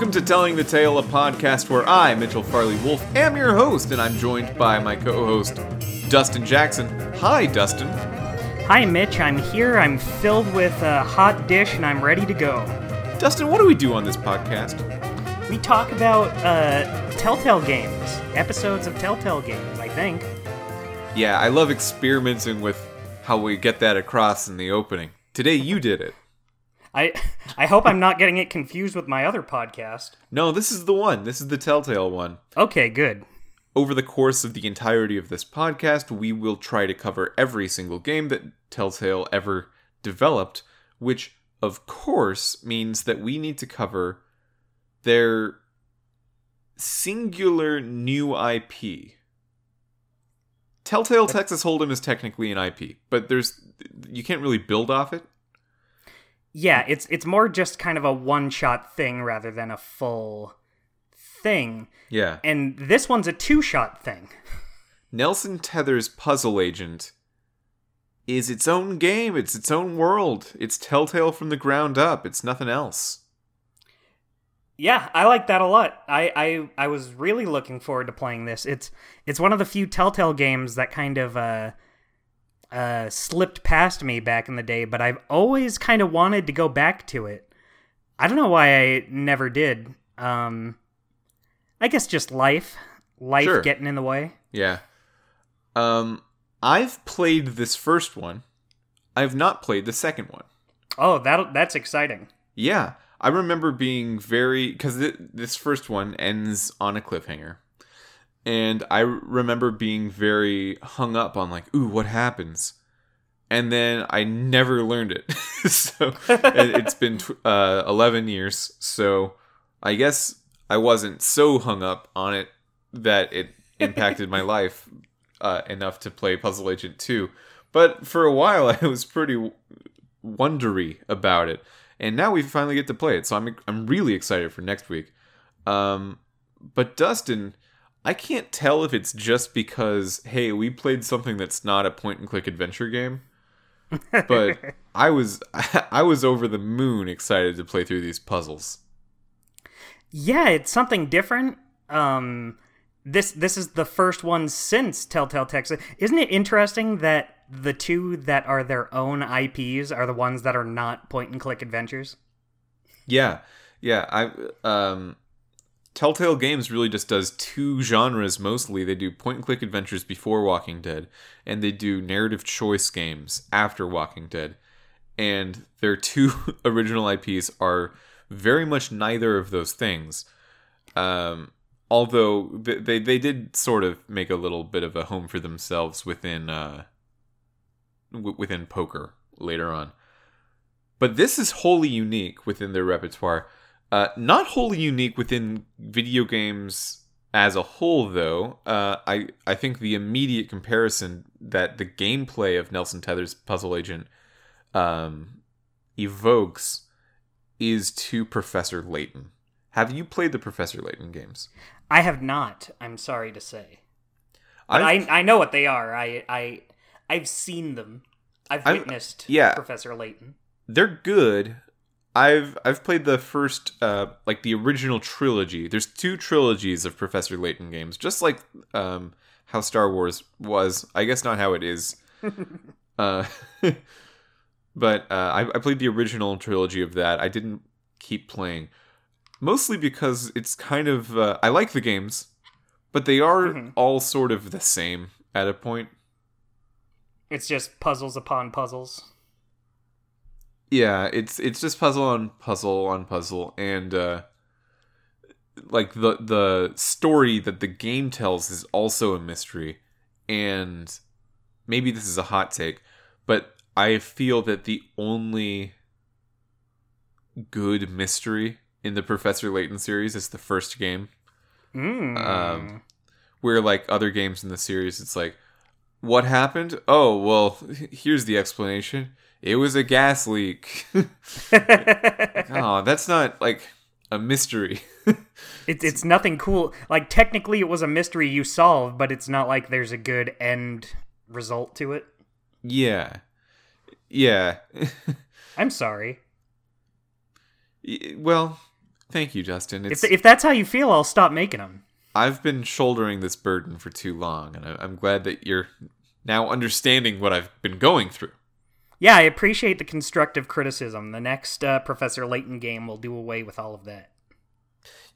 Welcome to Telling the Tale, a podcast where I, Mitchell Farley Wolf, am your host, and I'm joined by my co host, Dustin Jackson. Hi, Dustin. Hi, Mitch. I'm here. I'm filled with a hot dish and I'm ready to go. Dustin, what do we do on this podcast? We talk about uh, Telltale games, episodes of Telltale games, I think. Yeah, I love experimenting with how we get that across in the opening. Today, you did it. I I hope I'm not getting it confused with my other podcast. No, this is the one. This is the Telltale one. Okay, good. Over the course of the entirety of this podcast, we will try to cover every single game that Telltale ever developed, which, of course, means that we need to cover their singular new IP. Telltale Texas Hold'em is technically an IP, but there's you can't really build off it. Yeah, it's it's more just kind of a one-shot thing rather than a full thing. Yeah. And this one's a two-shot thing. Nelson Tether's Puzzle Agent is its own game, it's its own world. It's Telltale from the ground up. It's nothing else. Yeah, I like that a lot. I, I I was really looking forward to playing this. It's it's one of the few Telltale games that kind of uh uh slipped past me back in the day, but I've always kind of wanted to go back to it. I don't know why I never did. Um I guess just life, life Sure. getting in the way. Yeah. Um I've played this first one. I've not played the second one. Oh, that that's exciting. Yeah, I remember being very because th- this first one ends on a cliffhanger, and I remember being very hung up on like, ooh, what happens, and then I never learned it. so it- it's been tw- uh, eleven years, so I guess I wasn't so hung up on it that it impacted my life uh, enough to play Puzzle Agent two. But for a while, I was pretty wondery about it, and now we finally get to play it. So I'm I'm really excited for next week. Um, but Dustin, I can't tell if it's just because hey, we played something that's not a point and click adventure game. but I was I was over the moon excited to play through these puzzles. Yeah, it's something different. Um this this is the first one since Telltale Texas. Isn't it interesting that the two that are their own IPs are the ones that are not point and click adventures? Yeah, yeah. I um, Telltale Games really just does two genres mostly. They do point and click adventures before Walking Dead, and they do narrative choice games after Walking Dead. And their two original IPs are very much neither of those things. Um, although they, they did sort of make a little bit of a home for themselves within uh, w- within poker later on. But this is wholly unique within their repertoire. Uh, not wholly unique within video games as a whole, though. Uh, I I think the immediate comparison that the gameplay of Nelson Tether's Puzzle Agent um, evokes is to Professor Layton. Have you played the Professor Layton games? I have not, I'm sorry to say. I've- I I know what they are. I I I've seen them. I've witnessed yeah. Professor Layton. they're good. I've I've played the first uh like the original trilogy. There's two trilogies of Professor Layton games, just like um how Star Wars was. I guess not how it is. uh but uh I, I played the original trilogy of that. I didn't keep playing. Mostly because it's kind of uh, I like the games, but they are Mhm. all sort of the same at a point. It's just puzzles upon puzzles. Yeah, it's it's just puzzle on puzzle on puzzle, and uh, like the the story that the game tells is also a mystery. And maybe this is a hot take, but I feel that the only good mystery in the Professor Layton series is the first game, Mm. Um, where like other games in the series, it's like, what happened? Oh, well, here's the explanation. It was a gas leak. oh, that's not like a mystery. It's it's nothing cool. Like technically, it was a mystery you solved, but it's not like there's a good end result to it. yeah. Yeah. I'm sorry. Well, Thank you, Justin. It's, If, if that's how you feel, I'll stop making them. I've been shouldering this burden for too long, and I, I'm glad that you're now understanding what I've been going through. Yeah, I appreciate the constructive criticism. The next uh, Professor Layton game will do away with all of that.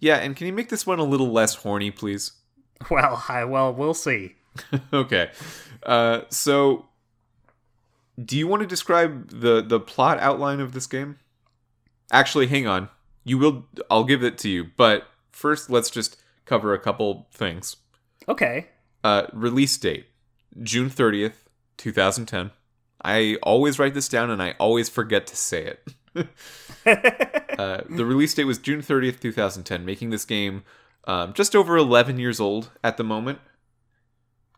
Yeah, and can you make this one a little less horny, please? Well, I, well, we'll see. okay. Uh, so, do you want to describe the the plot outline of this game? Actually, hang on. You will. I'll give it to you, but first, let's just cover a couple things. Okay. Uh, release date June thirtieth, two thousand ten. I always write this down, and I always forget to say it. uh, the release date was June 30th, 2010, making this game um, just over 11 years old at the moment.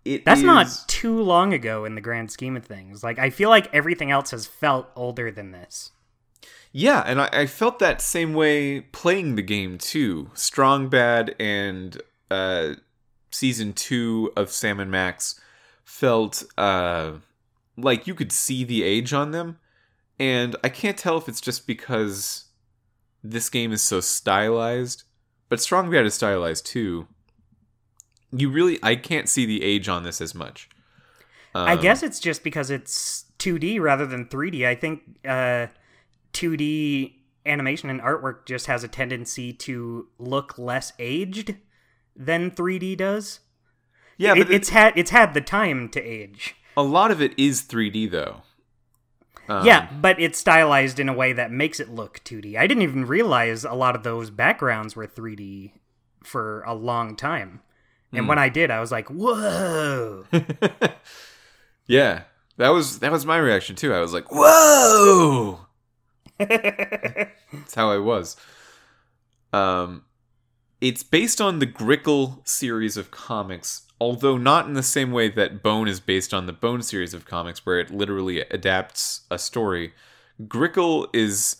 It That's not too long ago in the grand scheme of things. Like, I feel like everything else has felt older than this. Yeah, and I, I felt that same way playing the game too. Strong Bad and uh, season two of Sam and Max felt uh, like you could see the age on them, and I can't tell if it's just because this game is so stylized, but Strong Bad is stylized too. You really, I can't see the age on this as much. I Um, guess it's just because it's 2D rather than 3D. I think uh, 2D animation and artwork just has a tendency to look less aged than 3D does. yeah, It- but it's had it's had the time to age. A lot of it is 3D though. Um, yeah, but it's stylized in a way that makes it look 2D. I didn't even realize a lot of those backgrounds were 3D for a long time. And Hmm. when I did, I was like, "Whoa!" yeah, that was that was my reaction too. I was like, "Whoa!" That's how I was. Um, it's based on the Grickle series of comics, although not in the same way that Bone is based on the Bone series of comics, where it literally adapts a story. Grickle is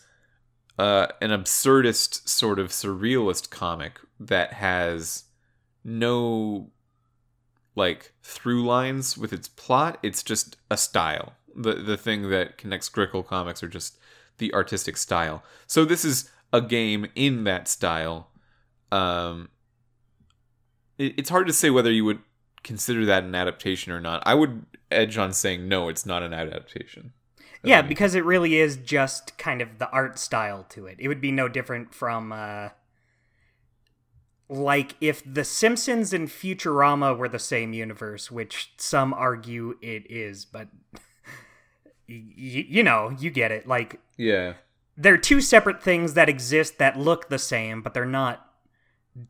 uh, an absurdist sort of surrealist comic that has no like through lines with its plot. It's just a style. The the thing that connects Grickle comics are just the artistic style. So this is a game in that style. Um, it's hard to say whether you would consider that an adaptation or not. I would edge on saying no, it's not an adaptation. yeah, because it really is just kind of the art style to it. It would be no different from uh like if The Simpsons and Futurama were the same universe, which some argue it is, but y- you know, you get it. Like yeah, they're two separate things that exist that look the same, but they're not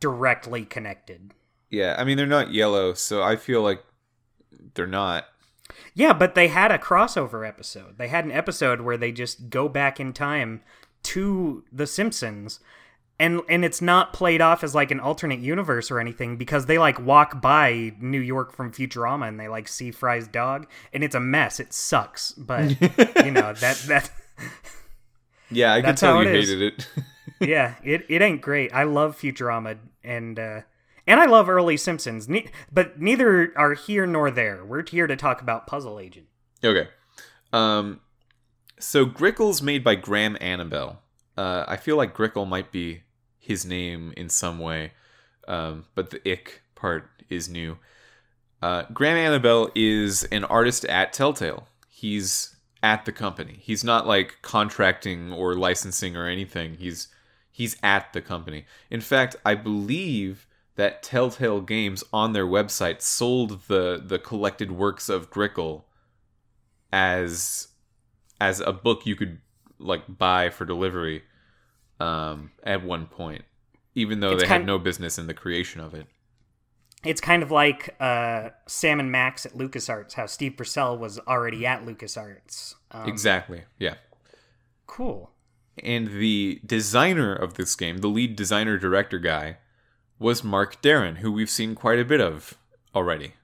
directly connected. Yeah. I mean, they're not yellow, so I feel like they're not. Yeah, but they had a crossover episode. They had an episode where they just go back in time to The Simpsons. And and it's not played off as like an alternate universe or anything because they like walk by New York from Futurama and they like see Fry's dog and it's a mess. It sucks, but you know that that Yeah, I can tell you it is. hated it. yeah, it, it ain't great. I love Futurama and uh, and I love early Simpsons, ne- but neither are here nor there. We're here to talk about Puzzle Agent. Okay. Um, so Grickle's made by Graham Annable. Uh, I feel like Grickle might be his name in some way, um, but the ick part is new. Uh, Graham Annable is an artist at Telltale. He's at the company. He's not like contracting or licensing or anything. He's he's at the company. In fact, I believe that Telltale Games on their website sold the the collected works of Grickle as as a book you could like buy for delivery um at one point even though It's they had no business in the creation of it It's kind of like uh, Sam and Max at LucasArts, how Steve Purcell was already at LucasArts. Um, exactly yeah Cool. and the designer of this game the lead designer director guy was mark Darin, who we've seen quite a bit of already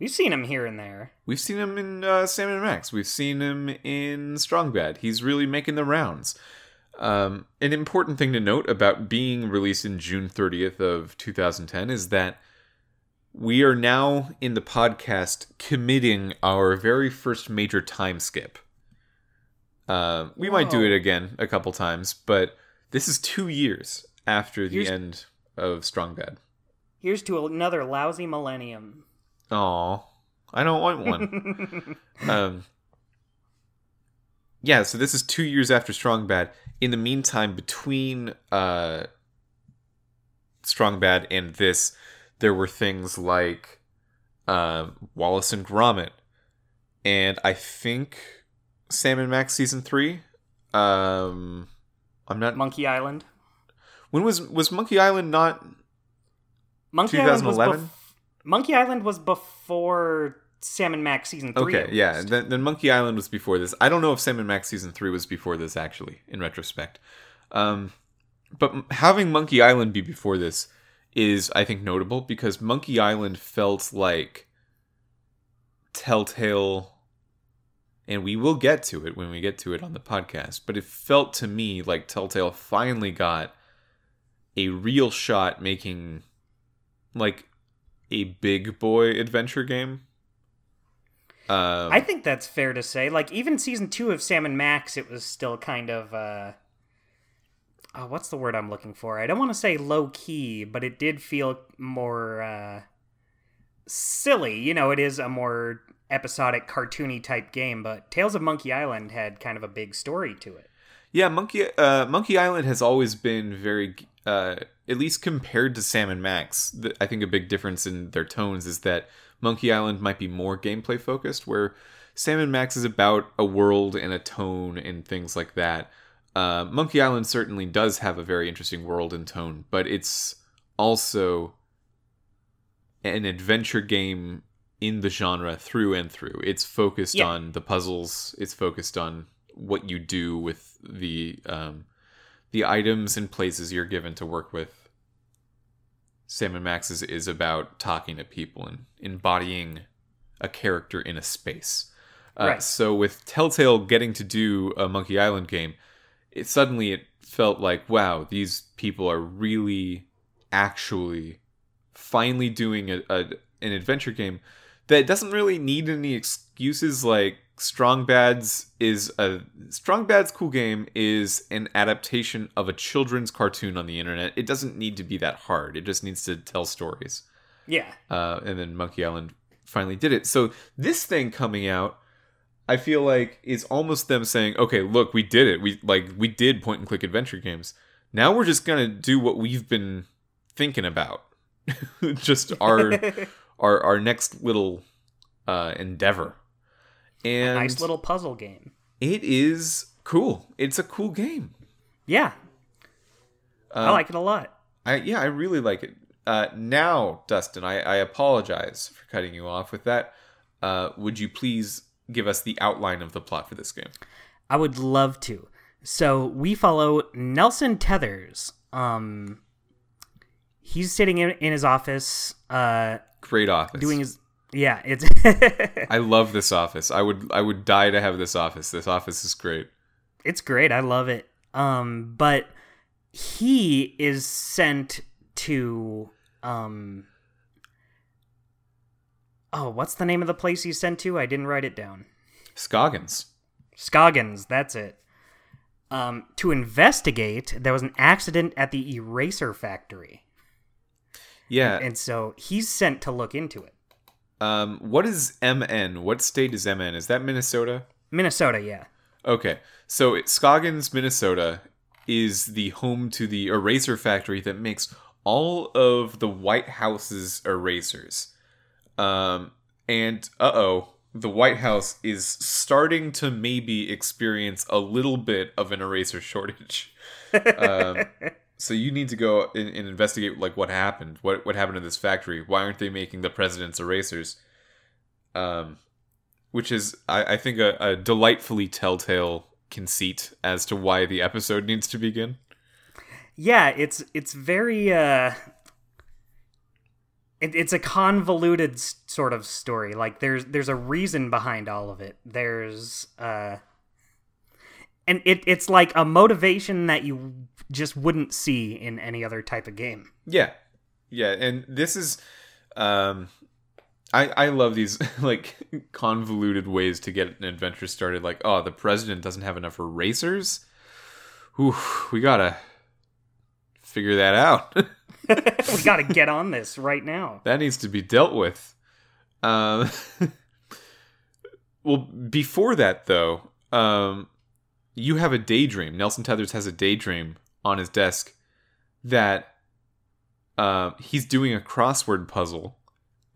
We've seen him here and there. We've seen him in uh, Sam and Max. We've seen him in Strong Bad. He's really making the rounds. Um, an important thing to note about being released in June 30th of 2010 is that we are now in the podcast committing our very first major time skip. Uh, we might do it again a couple times, but This is two years after the Here's- end of Strong Bad. Here's to another lousy millennium. Aw, I don't want one. um, yeah, so this is two years after Strong Bad. In the meantime, between uh, Strong Bad and this, there were things like um, Wallace and Gromit, and I think Sam and Max season three. Um, I'm not. Monkey Island. When was was Monkey Island not? Monkey Island was 2011? bef- Monkey Island was before Sam and Max season three. Okay, yeah. Then, then Monkey Island was before this. I don't know if Sam and Max season three was before this. Actually, in retrospect, um, but m- having Monkey Island be before this is, I think, notable because Monkey Island felt like Telltale, and we will get to it when we get to it on the podcast. But it felt to me like Telltale finally got a real shot making like a big boy adventure game. Um, I think that's fair to say. Like even season two of Sam and Max, it was still kind of uh, oh, what's the word I'm looking for? I don't want to say low key, but it did feel more uh, silly. You know, it is a more episodic, cartoony type game, but Tales of Monkey Island had kind of a big story to it. Yeah, Monkey uh, Monkey Island has always been very, uh, at least compared to Sam and Max. The, I think a big difference in their tones is that Monkey Island might be more gameplay focused, where Sam and Max is about a world and a tone and things like that. Uh, Monkey Island certainly does have a very interesting world and tone, but it's also an adventure game in the genre through and through. It's focused Yeah. on the puzzles. It's focused on what you do with the um, the items and places you're given to work with. Sam and Max is, is about talking to people and embodying a character in a space. Uh, Right. So with Telltale getting to do a Monkey Island game, it suddenly it felt like wow, these people are really actually finally doing a, a an adventure game that doesn't really need any excuses like Strong Bad's is a Strong Bad's cool game is an adaptation of a children's cartoon on the internet. It doesn't need to be that hard. It just needs to tell stories. Yeah, Uh, and then Monkey Island finally did it. So this thing coming out, I feel like is almost them saying, "Okay, look, we did it. We like we did point and click adventure games. Now we're just gonna do what we've been thinking about. just our our our next little uh, endeavor." And a nice little puzzle game. it is cool. It's a cool game. Yeah, I Um, like it a lot. I yeah, I really like it. Uh, now, Dustin, I, I apologize for cutting you off with that. Uh, would you please give us the outline of the plot for this game? I would love to. So we follow Nelson Tethers. Um, he's sitting in, in his office, uh, Great office. doing his yeah. It's I love this office. I would I would die to have this office. This office is great. it's great. I love it. Um, but he is sent to um. Oh, what's the name of the place he's sent to? I didn't write it down. Scoggins. Scoggins, that's it. Um, to investigate, there was an accident at the eraser factory, Yeah. and so he's sent to look into it. Um. What is MN? What state is MN? Is that Minnesota? Minnesota, yeah. Okay, so it, Scoggins, Minnesota, is the home to the eraser factory that makes all of the White House's erasers. Um, and uh oh, the White House is starting to maybe experience a little bit of an eraser shortage. um, so you need to go and, and investigate like what happened. What what happened to this factory? Why aren't they making the president's erasers? Um, which is I, I think a, a delightfully telltale conceit as to why the episode needs to begin. Yeah, it's it's very uh it, it's a convoluted sort of story. Like there's there's a reason behind all of it. There's uh and it it's like a motivation that you just wouldn't see in any other type of game. Yeah, yeah, and this is, um, I I love these like convoluted ways to get an adventure started. Like, oh, the president doesn't have enough erasers. Ooh, we gotta figure that out. we got to get on this right now. that needs to be dealt with. Um, well, before that though, um, you have a daydream. Nelson Tethers has a daydream on his desk that uh, he's doing a crossword puzzle,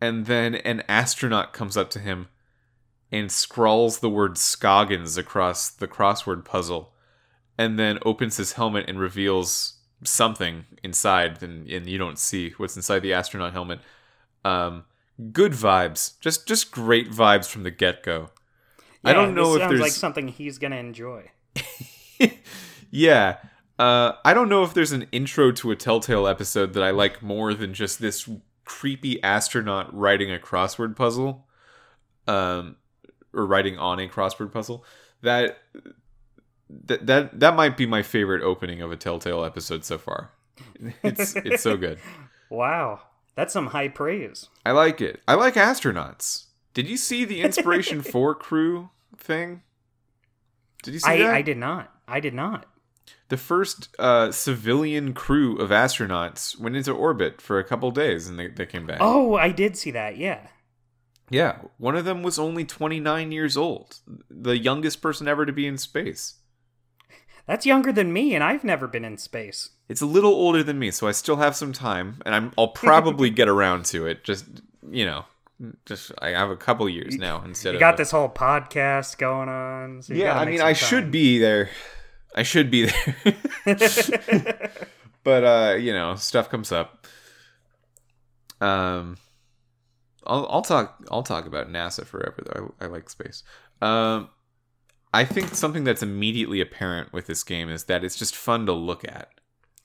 and then an astronaut comes up to him and scrawls the word Scoggins across the crossword puzzle, and then opens his helmet and reveals something inside, and, and you don't see what's inside the astronaut helmet. Um, good vibes, just just great vibes from the get go. I Yeah, don't know this if sounds there's like something he's gonna enjoy. yeah. Uh, I don't know if there's an intro to a Telltale episode that I like more than just this creepy astronaut writing a crossword puzzle, um, or writing on a crossword puzzle. That that that that might be my favorite opening of a Telltale episode so far. It's it's so good. Wow, that's some high praise. I like it. I like astronauts. Did you see the Inspiration Four crew thing? Did you see I that? I did not. I did not. the first uh, civilian crew of astronauts went into orbit for a couple days and they, they came back. Oh, I did see that. Yeah. Yeah, one of them was only 29 years old, the youngest person ever to be in space. That's younger than me, and I've never been in space. It's a little older than me, so I still have some time, and I'm, I'll probably get around to it. Just you know, just I have a couple years now instead You got this whole podcast going on. So Yeah, I mean, I time. should be there. I should be there. but uh, you know, stuff comes up. Um, I'll I'll talk I'll talk about NASA forever though. I, I like space. Um, I think something that's immediately apparent with this game is that it's just fun to look at.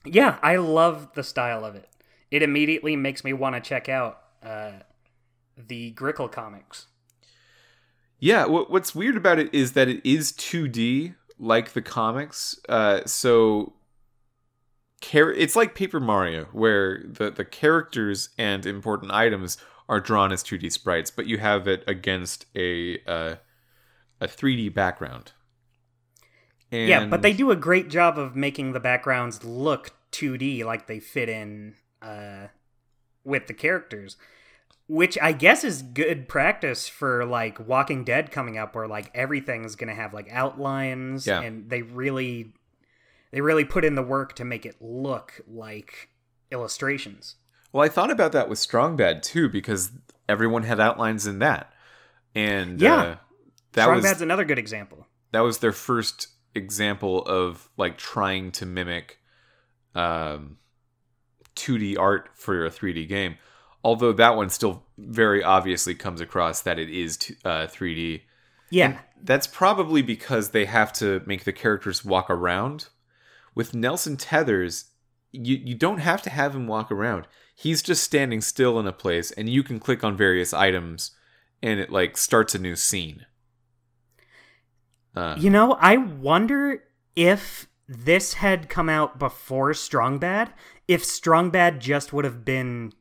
Yeah, I love the style of it. It immediately makes me want to check out uh, the Grickle comics. Yeah, what, what's weird about it is that it is 2D like the comics. Uh, so it's like Paper Mario, where the, the characters and important items are drawn as 2D sprites, but you have it against a uh, a 3D background. And Yeah, but they do a great job of making the backgrounds look 2D, like they fit in uh, with the characters. Which I guess is good practice for like Walking Dead coming up, where like everything's gonna have like outlines, Yeah. and they really, they really put in the work to make it look like illustrations. Well, I thought about that with Strong Bad too, because everyone had outlines in that, and Yeah. uh, that Strong was Bad's another good example. that was their first example of like trying to mimic um 2D art for a 3D game. Although that one still very obviously comes across that it is t- uh, 3D. Yeah, That's probably because they have to make the characters walk around. With Nelson Tethers, you you don't have to have him walk around. He's just standing still in a place and you can click on various items and it like starts a new scene. Uh, You know, I wonder if this had come out before Strong Bad, if Strong Bad just would have been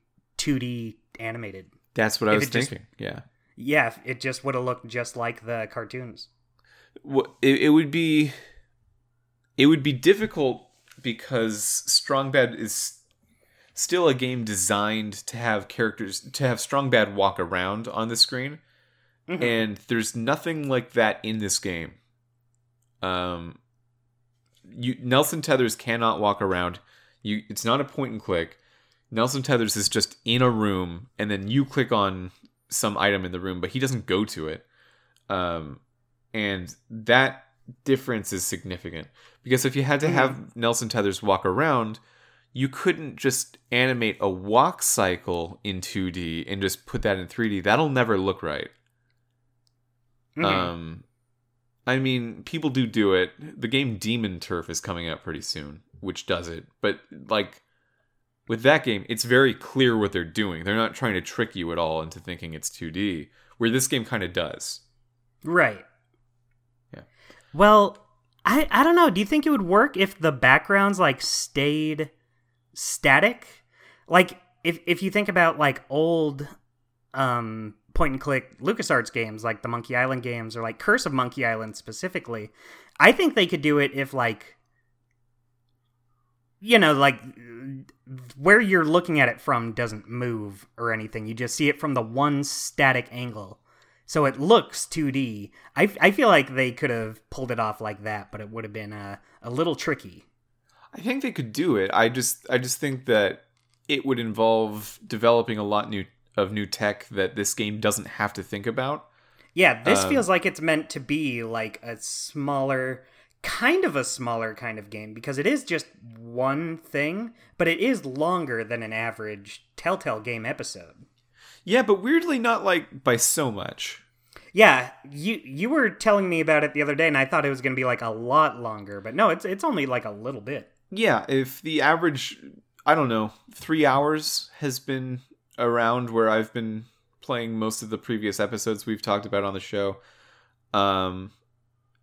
2D animated. that's what I if was it just- thinking. Yeah. Yeah, it just would have looked just like the cartoons. Well, it, it would be it would be difficult because Strong Bad is still a game designed to have characters to have Strong Bad walk around on the screen, Mhm. and there's nothing like that in this game. Um, you Nelson Tethers cannot walk around. You, it's not a point and click. Nelson Tethers is just in a room, and then you click on some item in the room, but he doesn't go to it. Um, and that difference is significant because if you had to have Nelson Tethers walk around, you couldn't just animate a walk cycle in 2D and just put that in 3D. That'll never look right. Mhm. Um, I mean, people do do it. The game Demon Turf is coming out pretty soon, which does it. But like with that game, it's very clear what they're doing. They're not trying to trick you at all into thinking it's 2D, where this game kind of does. right. Yeah. Well, I I don't know. Do you think it would work if the backgrounds like stayed static? Like if if you think about like old um point and click LucasArts games like the Monkey Island games or like Curse of Monkey Island specifically, I think they could do it if like you know, like where you're looking at it from doesn't move or anything. You just see it from the one static angle. So it looks 2D. I, I feel like they could have pulled it off like that, but it would have been uh, a little tricky. I think they could do it. I just I just think that it would involve developing a lot new of new tech that this game doesn't have to think about. Yeah, this um, feels like it's meant to be like a smaller kind of a smaller kind of game because it is just one thing, but it is longer than an average Telltale game episode. Yeah, but weirdly not like by so much. Yeah, you you were telling me about it the other day and I thought it was going to be like a lot longer, but no, it's it's only like a little bit. Yeah, if the average I don't know, 3 hours has been around where I've been playing most of the previous episodes we've talked about on the show. Um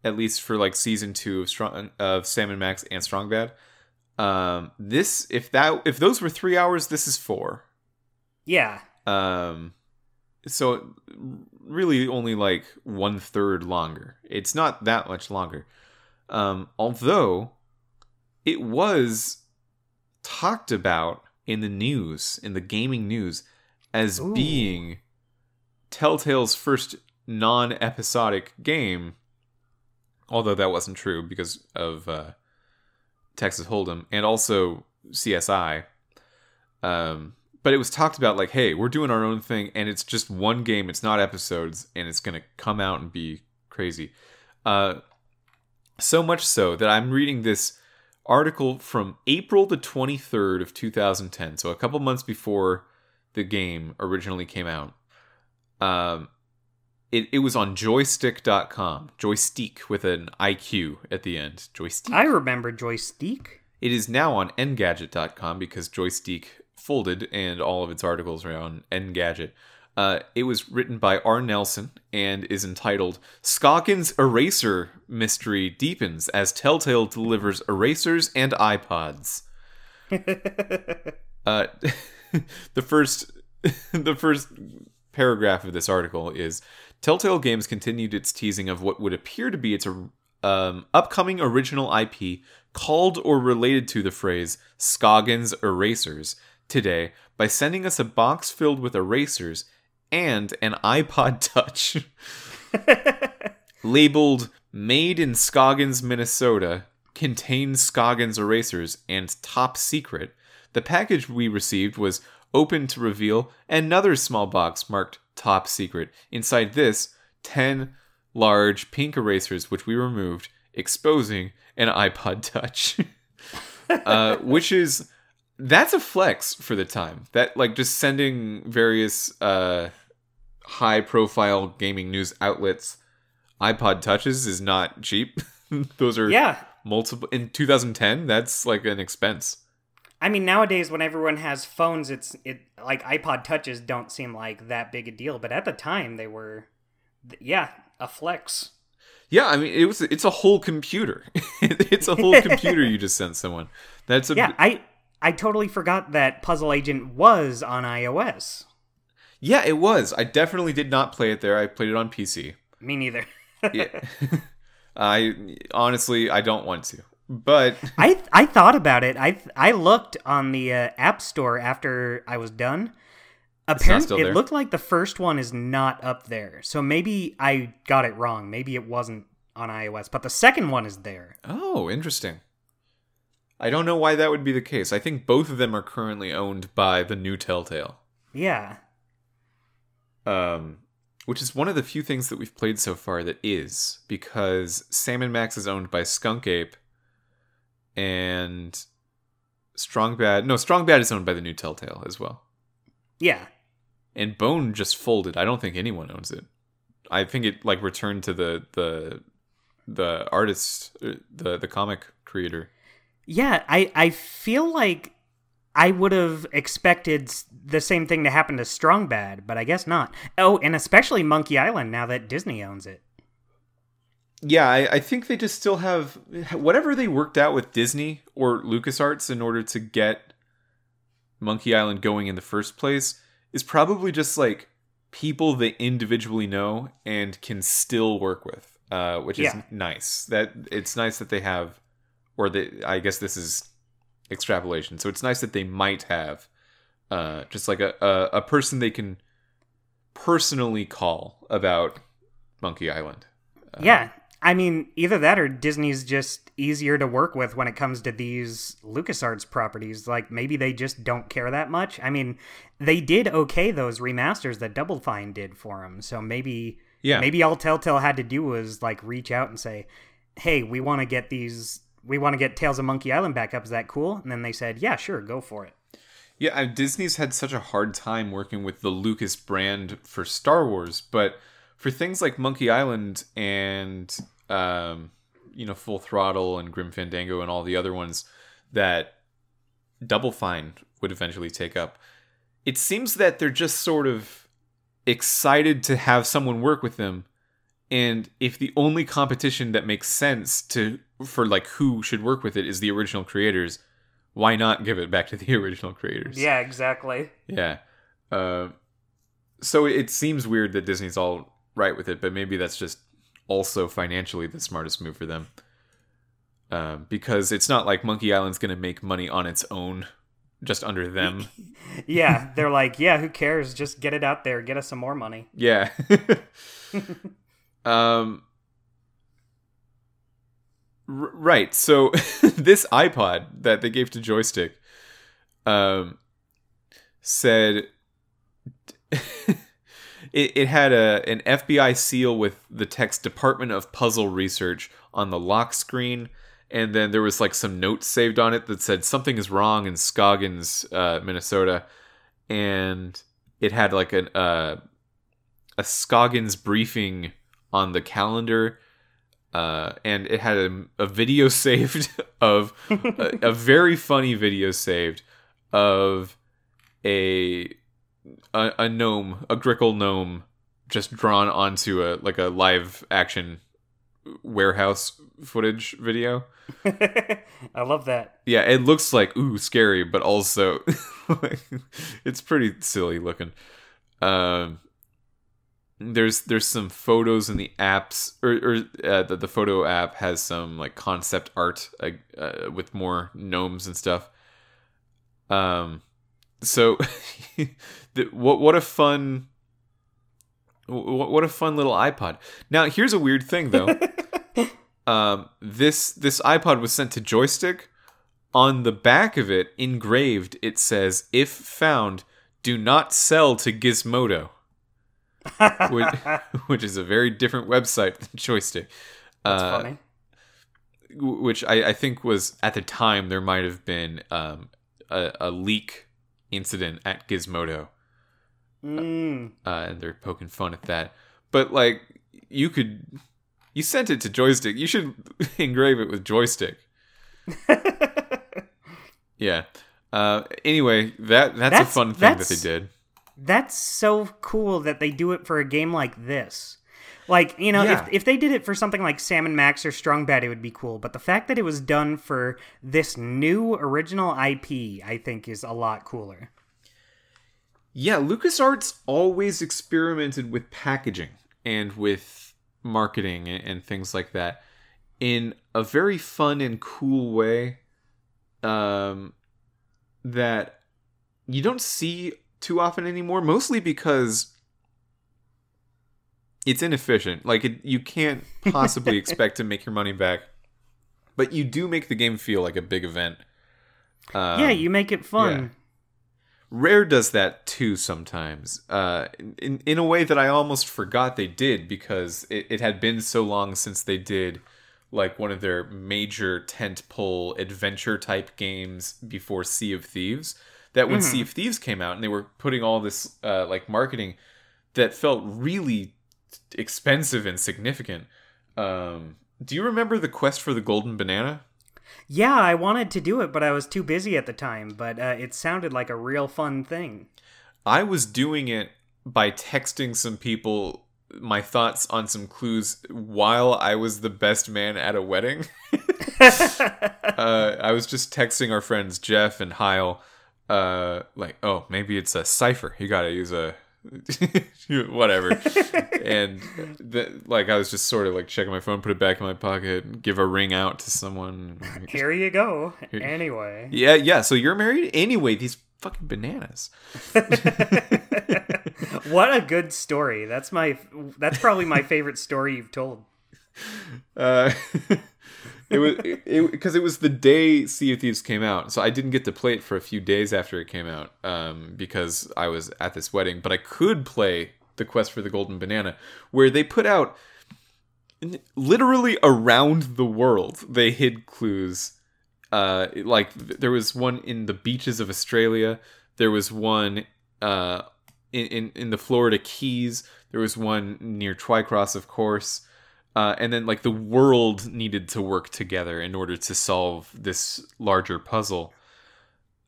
at least for like season two of Strong of Sam and Max and Strong Bad. Um, this if that if those were three hours, this is four. Yeah. Um, so really only like one third longer. It's not that much longer. Um, although it was talked about in the news, in the gaming news, as Ooh. being Telltale's first non-episodic game although that wasn't true because of uh, Texas Hold'em and also CSI. Um, but it was talked about like, hey, we're doing our own thing, and it's just one game. It's not episodes, and it's gonna come out and be crazy. Uh, so much so that I'm reading this article from April the 23rd of 2010, so a couple months before the game originally came out. Um, it, it was on joystiq.com. Joystiq with an IQ at the end. Joystiq. I remember Joystiq. It is now on Engadget.com because Joystiq folded and all of its articles are on Engadget. Uh, it was written by R. Nelson and is entitled Scoggins Eraser Mystery Deepens as Telltale Delivers Erasers and iPods. uh, the first the first paragraph of this article is Telltale Games continued its teasing of what would appear to be its um, upcoming original IP called or related to the phrase Scoggins Erasers today by sending us a box filled with erasers and an iPod Touch labeled Made in Scoggins, Minnesota, contains Scoggins erasers and top secret. The package we received was open to reveal another small box marked top secret. Inside this, 10 large pink erasers, which we removed, exposing an iPod Touch. uh, which is, that's a flex for the time. That, like, just sending various uh, high profile gaming news outlets iPod Touches is not cheap. Those are yeah. multiple. In 2010, that's like an expense. I mean, nowadays when everyone has phones, it's it like iPod touches don't seem like that big a deal, but at the time they were, yeah, a flex. Yeah, I mean, it was it's a whole computer. it's a whole computer you just sent someone. That's a yeah. I I totally forgot that Puzzle Agent was on iOS. Yeah, it was. I definitely did not play it there. I played it on PC. Me neither. yeah. I honestly I don't want to but I I thought about it. I I looked on the uh, App Store after I was done. Apparently, it looked like the first one is not up there. So maybe I got it wrong. Maybe it wasn't on iOS, but the second one is there. Oh, interesting. I don't know why that would be the case. I think both of them are currently owned by the new Telltale. Yeah. Um, which is one of the few things that we've played so far that is because Sam and Max is owned by Skunkape, and Strong Bad. No, Strong Bad is owned by the new Telltale as well. Yeah. And Bone just folded. I don't think anyone owns it. I think it like returned to the the the artist, the the comic creator. Yeah, I I feel like I would have expected the same thing to happen to Strong Bad, but I guess not. Oh, and especially Monkey Island now that Disney owns it yeah, I, I, think they just still have whatever they worked out with Disney or LucasArts in order to get Monkey Island going in the first place is probably just like people they individually know and can still work with, uh, which is nice. That it's nice that they have, or that I guess this is extrapolation. So it's nice that they might have uh, just like a, a a person they can personally call about Monkey Island. yeah, I mean, either that or Disney's just easier to work with when it comes to these LucasArts properties. Like maybe they just don't care that much. I mean, they did okay those remasters that Double Fine did for them. So maybe Yeah. maybe all Telltale had to do was like reach out and say, "Hey, we want to get these we want to get Tales of Monkey Island back up. Is that cool?" And then they said, "Yeah, sure, go for it." Yeah, Disney's had such a hard time working with the Lucas brand for Star Wars, but for things like Monkey Island and um, you know Full Throttle and Grim Fandango and all the other ones that Double Fine would eventually take up, it seems that they're just sort of excited to have someone work with them. And if the only competition that makes sense to for like who should work with it is the original creators, why not give it back to the original creators? Yeah, exactly. Yeah. Uh, so it seems weird that Disney's all right with it, but maybe that's just also financially the smartest move for them. Um, because it's not like Monkey Island's going to make money on its own, just under them. Yeah, they're like, "Yeah, who cares? Just get it out there, get us some more money." Yeah. um. r- right. So this iPod that they gave to Joystiq, um, said it, it had a an FBI seal with the text Department of Puzzle Research on the lock screen. And then there was like some notes saved on it that said something is wrong in Scoggins, uh, Minnesota, and it had like an uh, a Scoggins briefing on the calendar, uh, and it had a, a video saved of a, a very funny video saved of a, a a gnome, a grickle gnome, just drawn onto a like a live action warehouse footage video. I love that. Yeah, it looks like ooh scary, but also like, it's pretty silly looking. Um, there's there's some photos in the apps, or, or uh, the the photo app has some like concept art uh, uh, with more gnomes and stuff. Um, so the, what what a fun what what a fun little iPod. Now here's a weird thing though. um, this this iPod was sent to Joystiq. On the back of it, engraved, it says, "If found, do not sell to Gizmodo," which, which is a very different website than Joystiq. That's Uh, funny. which I, I think was at the time there might have been um, a, a leak incident at Gizmodo, Mm. uh, and they're poking fun at that. But like, you could, you sent it to Joystiq. You should engrave it with Joystiq. Yeah. Uh, anyway, that that's, That's- a fun thing that they did. That's so cool that they do it for a game like this. Like, you know, Yeah. if, if they did it for something like Sam and Max or Strong Bad, it would be cool. But the fact that it was done for this new original IP, I think, is a lot cooler. Yeah, LucasArts always experimented with packaging and with marketing and, and things like that in a very fun and cool way um, that you don't see too often anymore, mostly because it's inefficient. Like, it, you can't possibly expect to make your money back, but you do make the game feel like a big event. Um, yeah, you make it fun. yeah. Rare does that too sometimes, uh, in in a way that I almost forgot they did because it, it had been so long since they did like one of their major tentpole adventure type games before Sea of Thieves. That when Sea of Thieves came out and they were putting all this uh, like marketing that felt really expensive and significant. Um, do you remember the quest for the golden banana? Yeah, I wanted to do it, but I was too busy at the time. But uh, it sounded like a real fun thing. I was doing it by texting some people my thoughts on some clues while I was the best man at a wedding. uh, I was just texting our friends Jeff and Heil, uh, like, oh, maybe it's a cipher. You gotta use a whatever. and the, like I was just sort of like checking my phone, put it back in my pocket, give a ring out to someone. Here you go. Anyway. Yeah, yeah. So you're married anyway. These fucking bananas. what a good story. That's my that's probably my favorite story you've told. Uh it was because it, it, was the day Sea of Thieves came out, so I didn't get to play it for a few days after it came out um, because I was at this wedding. But I could play the Quest for the Golden Banana, where they put out literally around the world. They hid clues. Uh, like there was one in the beaches of Australia. There was one uh, in, in in the Florida Keys. There was one near Twycross, of course. Uh, and then like the world needed to work together in order to solve this larger puzzle.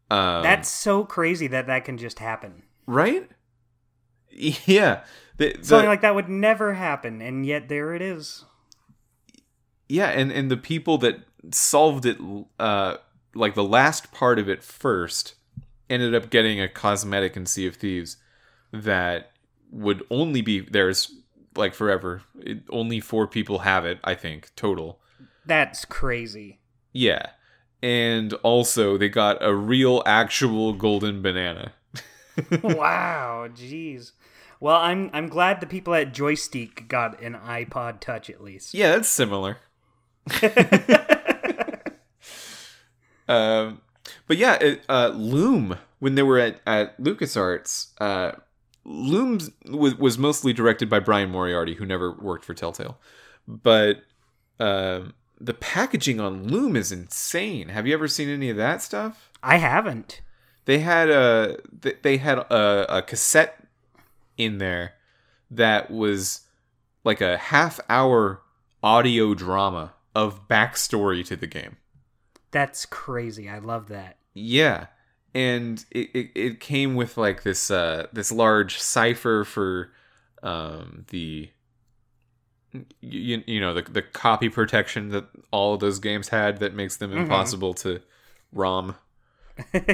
Um, That's so crazy that that can just happen, right? Yeah, the, the, something like that would never happen, and yet there it is. Yeah, and and the people that solved it, uh, like the last part of it first, ended up getting a cosmetic in Sea of Thieves that would only be theirs like forever. It, only four people have it, I think, total. That's crazy. Yeah. And also they got a real actual golden banana. wow, jeez. Well, I'm I'm glad the people at Joystiq got an iPod Touch at least. Yeah, that's similar. um, but yeah, it, uh, Loom when they were at at LucasArts, uh, Loom was, was mostly directed by Brian Moriarty, who never worked for Telltale. But uh, the packaging on Loom is insane. Have you ever seen any of that stuff? I haven't. They had a they had a, a cassette in there that was like a half hour audio drama of backstory to the game. That's crazy. I love that. Yeah and it, it, it came with like this uh this large cipher for um the you, you know the, the copy protection that all of those games had that makes them mm-hmm. impossible to rom.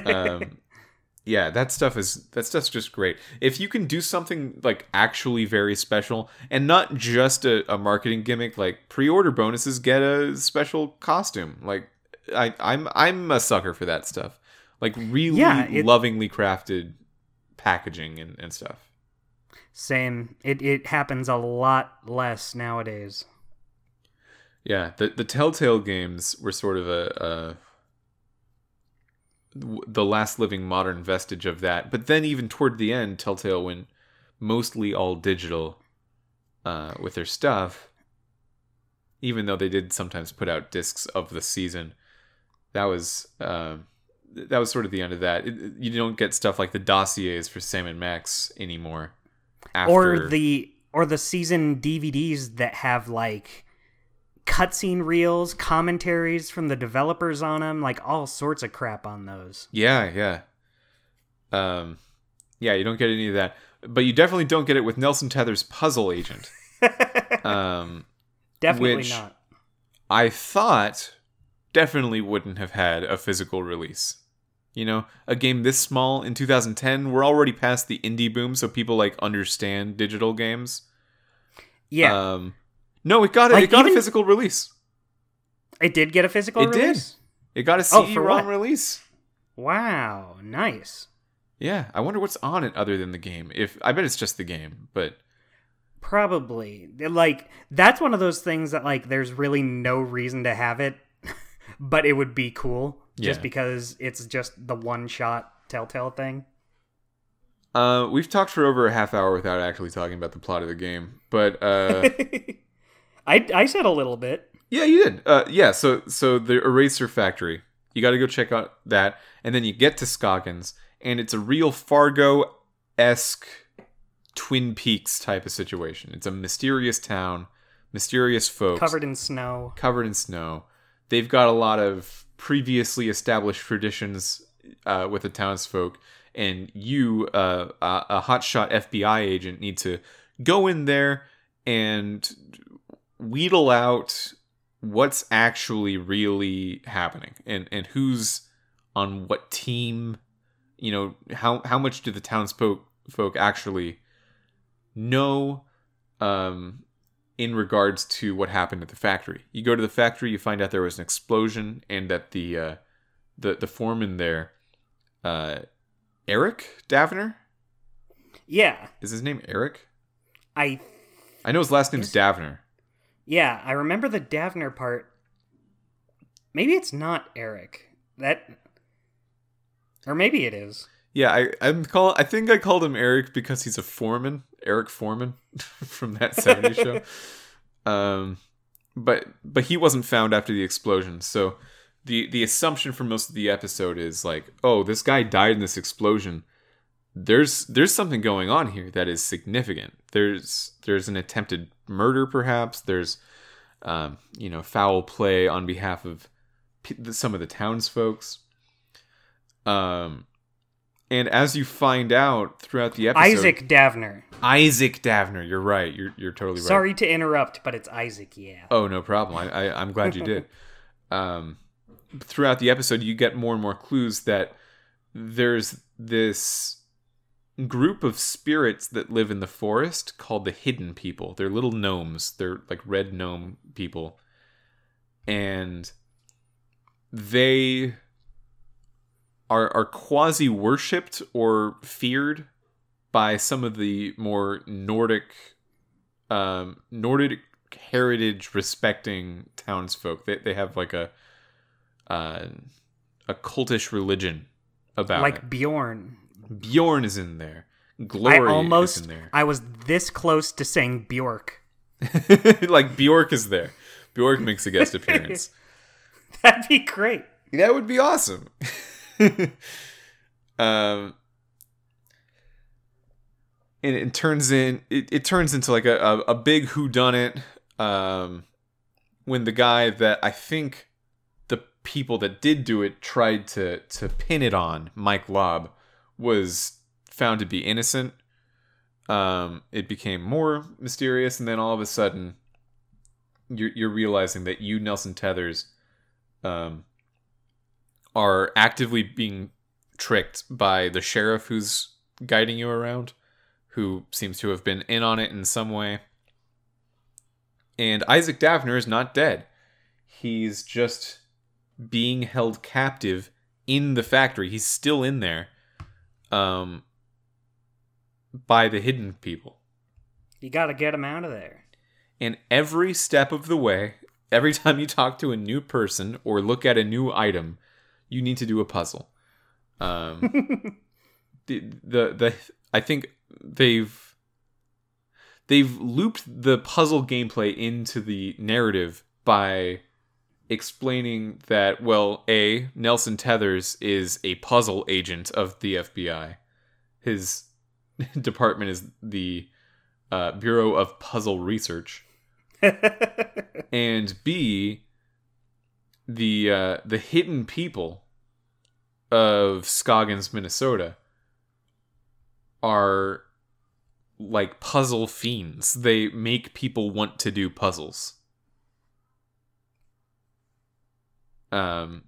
Um yeah that stuff is that stuff's just great. If you can do something like actually very special and not just a, a marketing gimmick like pre-order bonuses get a special costume. Like i i'm i'm a sucker for that stuff like really yeah, it, lovingly crafted packaging and, and stuff. Same. It it happens a lot less nowadays. Yeah, the the Telltale games were sort of a, a the last living modern vestige of that. But then even toward the end, Telltale went mostly all digital uh, with their stuff. Even though they did sometimes put out discs of the season, that was. Uh, that was sort of the end of that. It, you don't get stuff like the dossiers for Sam and Max anymore. After... Or the or the season DVDs that have like cutscene reels, commentaries from the developers on them, like all sorts of crap on those. Yeah, yeah. Um, yeah, you don't get any of that, but you definitely don't get it with Nelson Tether's Puzzle Agent. um, definitely not. I thought definitely wouldn't have had a physical release. You know, a game this small in 2010, we're already past the indie boom, so people like understand digital games. Yeah. Um, no, it got a, like, it got even, a physical release. It did get a physical release. it release. Did. It got a CD-ROM oh, release. Wow, nice. Yeah, I wonder what's on it other than the game. If I bet it's just the game, but probably like that's one of those things that like there's really no reason to have it but it would be cool just yeah. because it's just the one shot Telltale thing. Uh, we've talked for over a half hour without actually talking about the plot of the game, but uh, I I said a little bit. Yeah, you did. Uh, yeah, so so the Eraser Factory, you got to go check out that, and then you get to Scoggins, and it's a real Fargo esque Twin Peaks type of situation. It's a mysterious town, mysterious folks, covered in snow, covered in snow they've got a lot of previously established traditions uh, with the townsfolk, and you, uh, a hotshot FBI agent, need to go in there and wheedle out what's actually really happening and and who's on what team. You know how how much do the townsfolk folk actually know? Um, in regards to what happened at the factory. You go to the factory, you find out there was an explosion, and that the uh, the the foreman there, uh, Eric Davner, Yeah, is his name Eric? I I know his last name's Davner. yeah I remember the Davner part. Maybe it's not Eric. That, or maybe it is. Yeah, I I'm call I think I called him Eric because he's a foreman, Eric Foreman from that 70s show. Um but but he wasn't found after the explosion. So the the assumption for most of the episode is like, oh, this guy died in this explosion. There's there's something going on here that is significant. There's there's an attempted murder perhaps. There's um, you know, foul play on behalf of some of the townsfolks. Um and as you find out throughout the episode, Isaac Davner. Isaac Davner, you're right. You're you're totally right. Sorry to interrupt, but it's Isaac. Yeah. Oh, no problem. I, I I'm glad you did. um, throughout the episode, you get more and more clues that there's this group of spirits that live in the forest called the Hidden People. They're little gnomes. They're like red gnome people, and they are are quasi worshipped or feared by some of the more Nordic um Nordic heritage respecting townsfolk. They they have like a uh, a cultish religion about like it. Bjorn. Bjorn is in there. I Glory almost is in there. I was this close to saying Bjork. like Bjork is there. Bjork makes a guest appearance. That'd be great. That would be awesome. um, and it turns in it, it turns into like a, a, a big whodunit. Um, when the guy that I think the people that did do it tried to to pin it on Mike Lobb was found to be innocent. Um, it became more mysterious, and then all of a sudden, you're you're realizing that you Nelson Tethers, um, are actively being tricked by the sheriff who's guiding you around, who seems to have been in on it in some way. And Isaac Davner is not dead. He's just being held captive in the factory. He's still in there. Um by the hidden people. You got to get him out of there. And every step of the way, every time you talk to a new person or look at a new item, you need to do a puzzle. Um, the, the the I think they've they've looped the puzzle gameplay into the narrative by explaining that well, a Nelson Tethers is a puzzle agent of the FBI. His department is the uh, Bureau of Puzzle Research and B, the uh, the hidden people of Scoggins, Minnesota, are like puzzle fiends. They make people want to do puzzles. Um,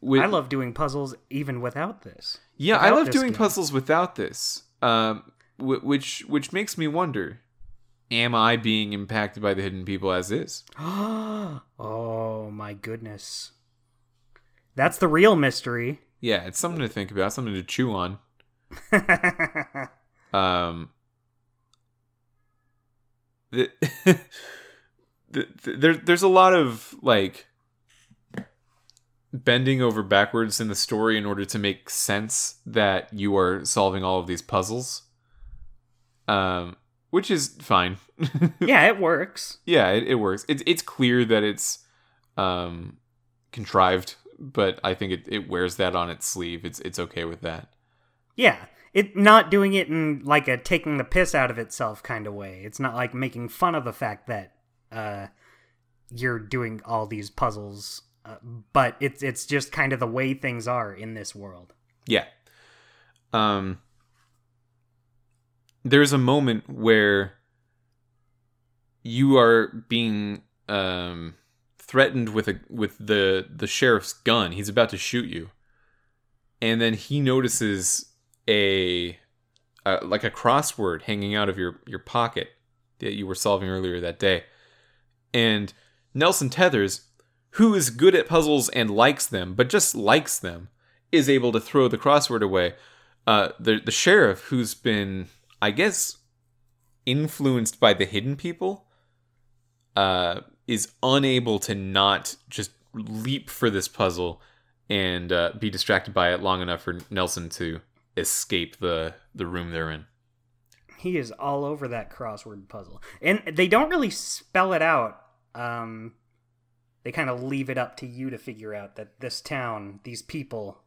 with, I love doing puzzles even without this. yeah, I love doing game. puzzles without this. Um, which which makes me wonder: Am I being impacted by the hidden people as is? oh my goodness. That's the real mystery. Yeah, it's something to think about, something to chew on. Um, the, the, the, there, there's a lot of like bending over backwards in the story in order to make sense that you are solving all of these puzzles. Um, which is fine. yeah, it works. yeah, it, it works. It's it's clear that it's um contrived, but I think it, it wears that on its sleeve. It's it's okay with that. Yeah. It not doing it in like a taking the piss out of itself kind of way. It's not like making fun of the fact that uh you're doing all these puzzles, uh, but it's it's just kind of the way things are in this world. Yeah. Um there's a moment where you are being um threatened with a with the the sheriff's gun. He's about to shoot you. And then he notices a uh, like a crossword hanging out of your your pocket that you were solving earlier that day, and Nelson Tethers, who is good at puzzles and likes them, but just likes them, is able to throw the crossword away. Uh, the the sheriff, who's been, I guess, influenced by the hidden people, uh, is unable to not just leap for this puzzle and uh, be distracted by it long enough for Nelson to escape the the room they're in. He is all over that crossword puzzle, and they don't really spell it out. Um, they kind of leave it up to you to figure out that this town, these people,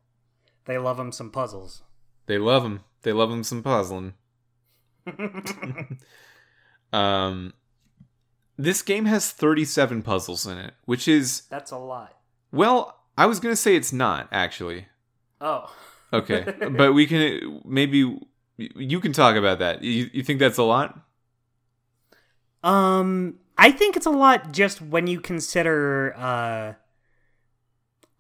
they love them some puzzles. They love them. They love them some puzzling. um, this game has 37 puzzles in it, which is That's a lot. well, I was gonna say it's not actually. Oh. Okay, but we can maybe you can talk about that. You, you think that's a lot? Um, I think it's a lot just when you consider uh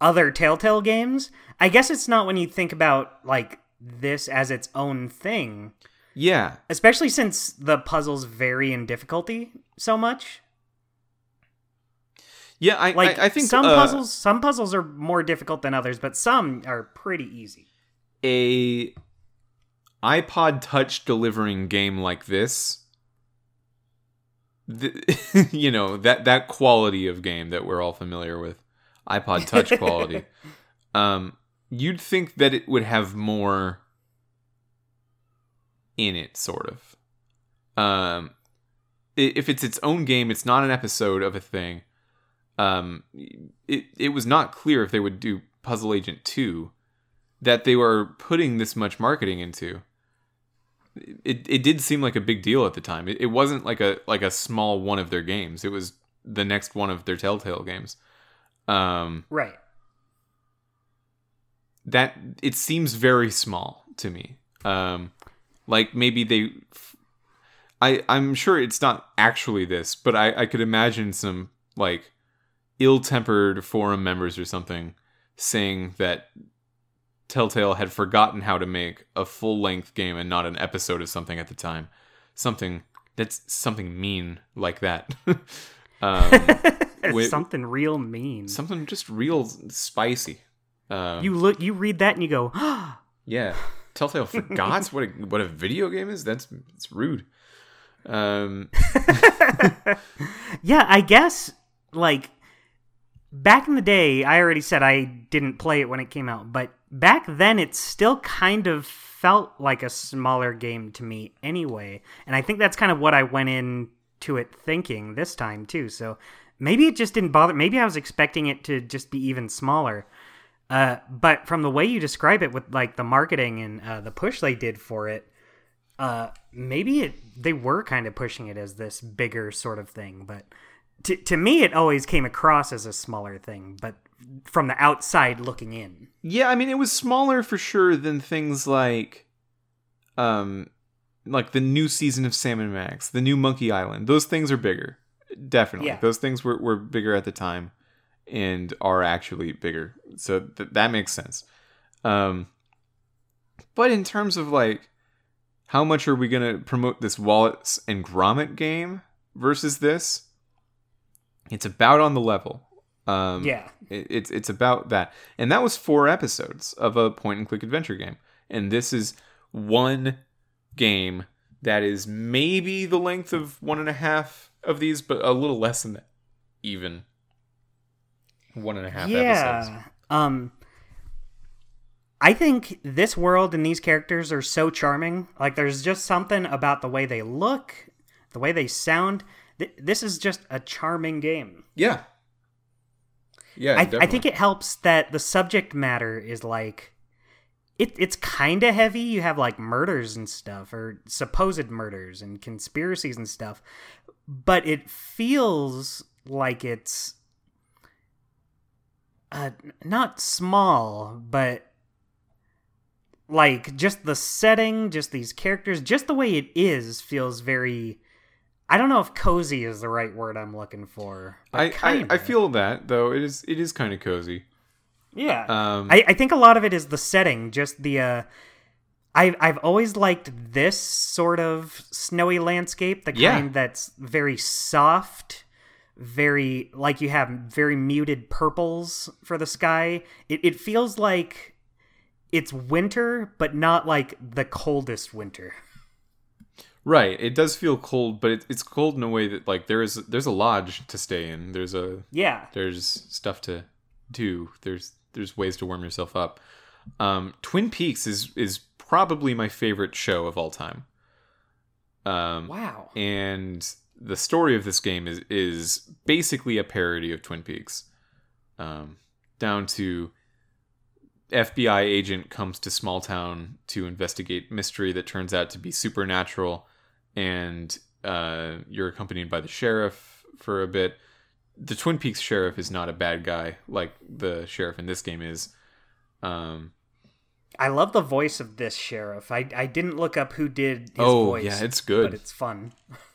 other Telltale games. I guess it's not when you think about like this as its own thing, Yeah, especially since the puzzles vary in difficulty so much. yeah. I Like I, I think some uh, puzzles some puzzles are more difficult than others, but some are pretty easy. a iPod Touch delivering game like this, the, you know that that quality of game that we're all familiar with, iPod Touch quality. um, you'd think that it would have more in it, sort of. Um, if it's its own game, it's not an episode of a thing. Um, it it was not clear if they would do Puzzle Agent two that they were putting this much marketing into. It it did seem like a big deal at the time. It, it wasn't like a like a small one of their games. It was the next one of their Telltale games. Um, Right. that it seems very small to me. Um, like maybe they, I I'm sure it's not actually this, but I I could imagine some like ill-tempered forum members or something saying that Telltale had forgotten how to make a full-length game and not an episode of something at the time. Something that's something mean like that. um, Wait- something real mean. something just real spicy. Um, you look you read that and you go, Yeah, Telltale forgot what a, what a video game is. That's it's rude. Um, Yeah, I guess like back in the day, I already said I didn't play it when it came out, but back then it still kind of felt like a smaller game to me anyway. And I think that's kind of what I went into it thinking this time too. So maybe it just didn't bother maybe I was expecting it to just be even smaller. Uh, but from the way you describe it with like the marketing and uh, the push they did for it, uh, maybe it they were kind of pushing it as this bigger sort of thing. But to to me, it always came across as a smaller thing. But from the outside looking in, yeah, I mean, it was smaller for sure than things like, um, like the new season of Sam and Max, the new Monkey Island. Those things are bigger, definitely. Yeah. Those things were were bigger at the time, and are actually bigger. So th- that makes sense. Um, but in terms of like, how much are we gonna promote this Wallace and Gromit game versus this? It's about on the level. Um, yeah, it- it's it's about that, and that was four episodes of a point and click adventure game, and this is one game that is maybe the length of one and a half of these, but a little less than that, even one and a half episodes. yeah. Um, I think this world and these characters are so charming. Like, there's just something about the way they look, the way they sound. Th- This is just a charming game. Yeah, yeah. I, I think it helps that the subject matter is like it, it's kind of heavy you have like murders and stuff or supposed murders and conspiracies and stuff but it feels like it's uh, not small but like just the setting just these characters just the way it is feels very i don't know if cozy is the right word i'm looking for but I, I I feel that though it is it is kind of cozy. Yeah. Um, I, I think a lot of it is the setting, just the uh I've I've always liked this sort of snowy landscape, the Yeah. kind that's very soft, very like you have very muted purples for the sky. It it feels like it's winter, but not like the coldest winter. Right. It does feel cold, but it, it's cold in a way that like there is there's a lodge to stay in. There's a Yeah. there's stuff to do. There's there's ways to warm yourself up. Um, Twin Peaks is is probably my favorite show of all time. Um, Wow. and the story of this game is is basically a parody of Twin Peaks, um, down to FBI agent comes to small town to investigate mystery that turns out to be supernatural, and uh, you're accompanied by the sheriff for a bit. The Twin Peaks sheriff is not a bad guy like the sheriff in this game is. Um, I love the voice of this sheriff. I I didn't look up who did his oh voice. yeah, it's good. but it's fun.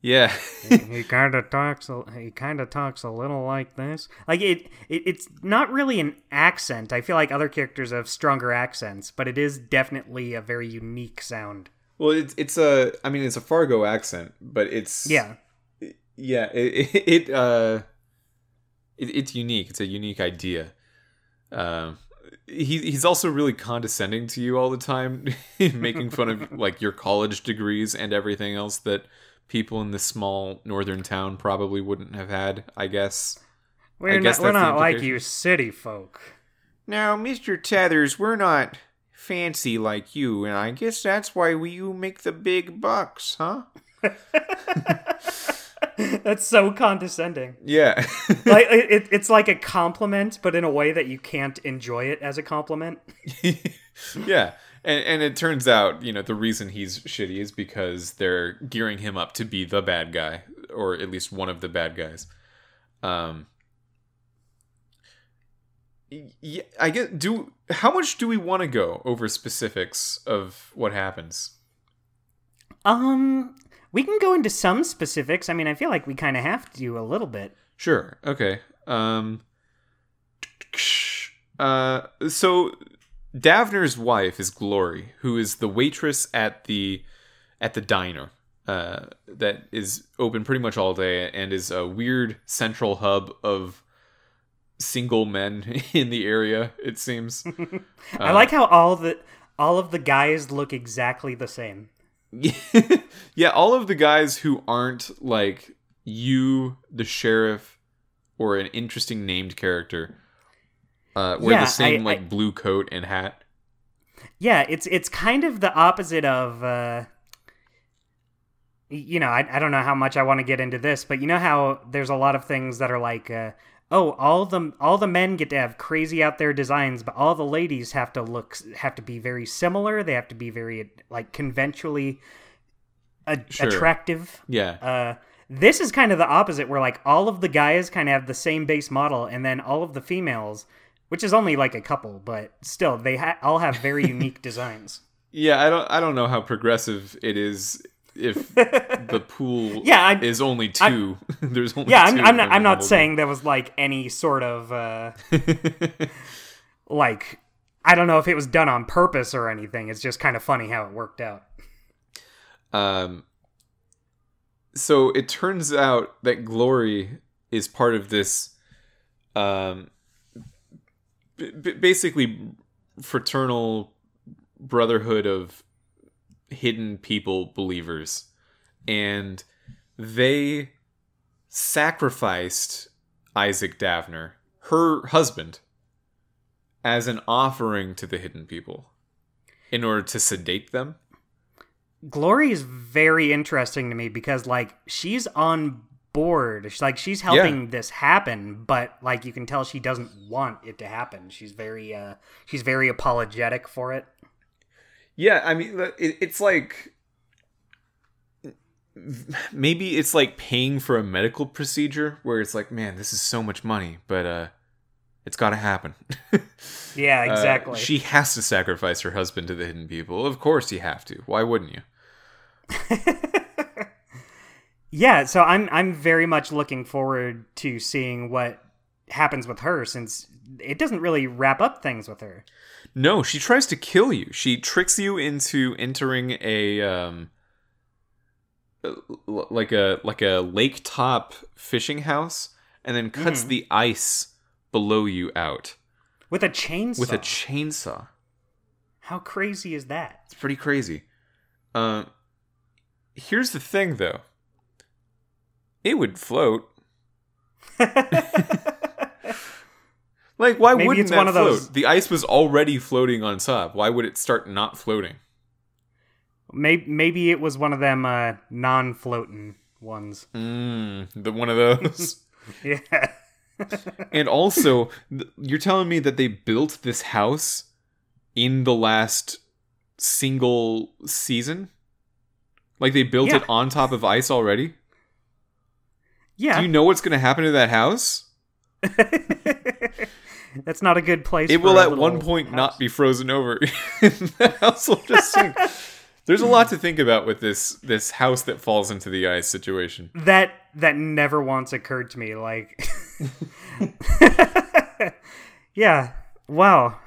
yeah. he kind of talks. a- He kind of talks a little like this. Like it, it. It's not really an accent. I feel like other characters have stronger accents, but it is definitely a very unique sound. Well, it's it's a I mean it's a Fargo accent, but it's Yeah, yeah it it, it uh it, it's unique. It's a unique idea. Um, he he's also really condescending to you all the time, making fun of like your college degrees and everything else that people in this small northern town probably wouldn't have had. I guess. we're guess not. We're not like you city folk. Now, Mister Tethers, we're not fancy like you, and I guess that's why we you make the big bucks, huh? That's so condescending. Yeah. Like it, it's like a compliment, but in a way that you can't enjoy it as a compliment. yeah. And, and it turns out, you know, the reason he's shitty is because they're gearing him up to be the bad guy, or at least one of the bad guys. Um, yeah, I get. Do how much do we want to go over specifics of what happens? Um, we can go into some specifics. I mean, I feel like we kind of have to a little bit. Sure. Okay. Um. Uh. So, Davner's wife is Glory, who is the waitress at the at the diner. Uh, that is open pretty much all day and is a weird central hub of single men in the area. It seems. I like how all the all of the guys look exactly the same. yeah, all of the guys who aren't like you, the sheriff, or an interesting named character, uh, wear Yeah, the same I- like I- blue coat and hat. Yeah, it's it's kind of the opposite of uh you know, I, I don't know how much I want to get into this, but you know how there's a lot of things that are like uh oh, all the all the men get to have crazy out there designs, but all the ladies have to look have to be very similar. They have to be very like conventionally a- Sure. attractive. Yeah, Uh, this is kind of the opposite, where like all of the guys kind of have the same base model, and then all of the females, which is only like a couple, but still they ha- all have very unique designs. yeah. I don't. I don't know how progressive it is if the pool Yeah, I- is only two. There's only Yeah, I'm, I'm not. I'm not saying there was like any sort of uh, like I don't know if it was done on purpose or anything. It's just kind of funny how it worked out. Um, so it turns out that Glory is part of this, um, b- basically fraternal brotherhood of hidden people believers, and they sacrificed Isaac Davner, her husband, as an offering to the hidden people, in order to sedate them. Glory is very interesting to me because like she's on board. She's like she's helping this happen, but like you can tell she doesn't want it to happen. She's very uh she's very apologetic for it. Yeah, I mean, it's like maybe it's like paying for a medical procedure where it's like, man, this is so much money, but uh, it's got to happen. Yeah, Uh, exactly. she has to sacrifice her husband to the hidden people. Of course, you have to. Why wouldn't you? yeah, so I'm I'm very much looking forward to seeing what happens with her since it doesn't really wrap up things with her. No, she tries to kill you. She tricks you into entering a um like a like a lake top fishing house and then cuts Mhm. the ice below you out With a chainsaw. with a chainsaw. How crazy is that? It's pretty crazy. Uh, here's the thing though. It would float. Like why Maybe wouldn't it's that one of float? those- The ice was already floating on top. Why would it start not floating? maybe, maybe it was one of them uh, non-floating ones. Mm, the one of those. Yeah. and also, th- you're telling me that they built this house in the last single season? Like they built Yeah. it on top of ice already? Yeah. Do you know what's going to happen to that house? That's not a good place. It will at one point house. not be frozen over. the house will just sink. There's a lot to think about with this this house that falls into the ice situation. That that never once occurred to me. Like, yeah, wow,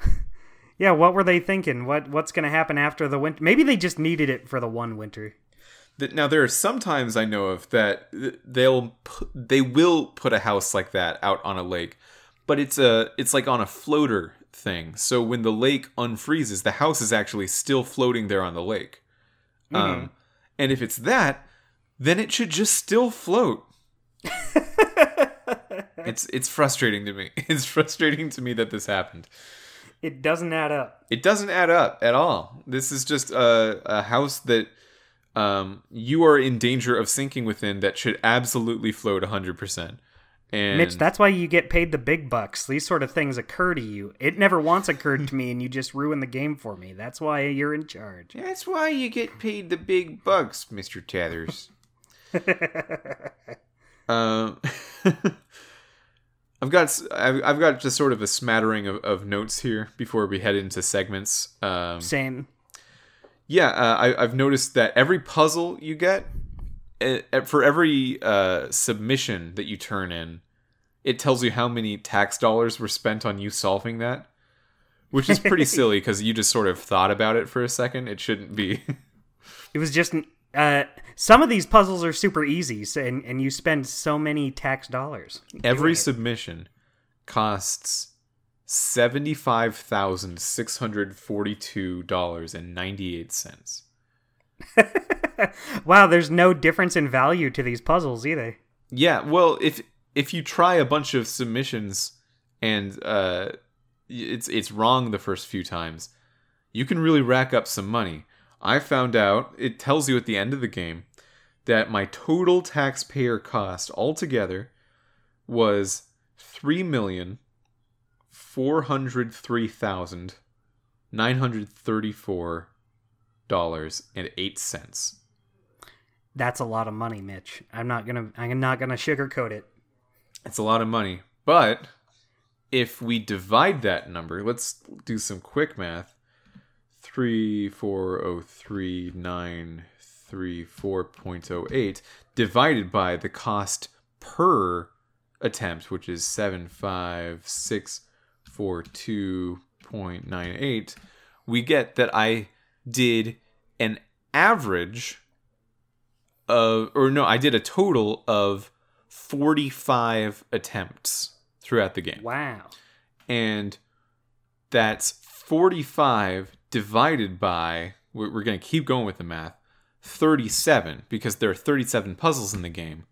yeah. What were they thinking? What what's gonna happen after the winter? Maybe they just needed it for the one winter. That- Now there are some times I know of that they'll they will put a house like that out on a lake, but it's a it's like on a floater thing. So when the lake unfreezes, the house is actually still floating there on the lake. Um, and if it's that, then it should just still float. it's it's frustrating to me. It's frustrating to me that this happened. It doesn't add up. It doesn't add up at all. This is just a, a house that um, you are in danger of sinking within that should absolutely float 100%. And Mitch, that's why you get paid the big bucks. These sort of things occur to you. It never once occurred to me, and you just ruin the game for me. That's why you're in charge. that's why you get paid the big bucks, Mr. Tethers. um, I've got I've, I've got just sort of a smattering of, of notes here before we head into segments. Um, Same. Yeah, uh, I, I've noticed that every puzzle you get, uh, for every uh, submission that you turn in, it tells you how many tax dollars were spent on you solving that, which is pretty silly because you just sort of thought about it for a second. It shouldn't be. It was just uh, some of these puzzles are super easy, so, and and you spend so many tax dollars. every submission costs seventy-five thousand six hundred forty-two dollars and ninety-eight cents. Wow, there's no difference in value to these puzzles either. Yeah, well, if if you try a bunch of submissions and uh, it's it's wrong the first few times, you can really rack up some money. I found out it tells you at the end of the game that my total taxpayer cost altogether was three million four hundred three thousand nine hundred thirty four dollars and eight cents. That's a lot of money, Mitch. I'm not gonna I'm not gonna sugarcoat it. It's a lot of money. But if we divide that number, let's do some quick math. Three four oh three nine three four point oh eight divided by the cost per attempt, which is seven five six four two point nine eight, we get that I did an average of or no, I did a total of 45 attempts throughout the game. Wow. And that's 45 divided by, we're, we're going to keep going with the math, 37, because there are 37 puzzles in the game.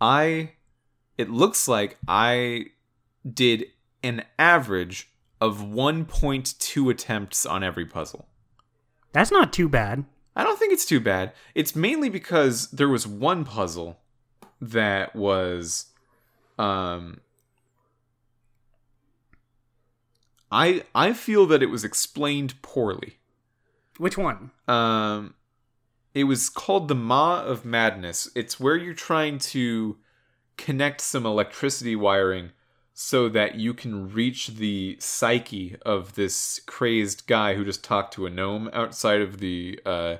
I, it looks like I did an average of 1.2 attempts on every puzzle. That's not too bad. I don't think it's too bad. It's mainly because there was one puzzle that was um I I feel that it was explained poorly. Which one? Um it was called the Ma of Madness. It's where you're trying to connect some electricity wiring so that you can reach the psyche of this crazed guy who just talked to a gnome outside of the uh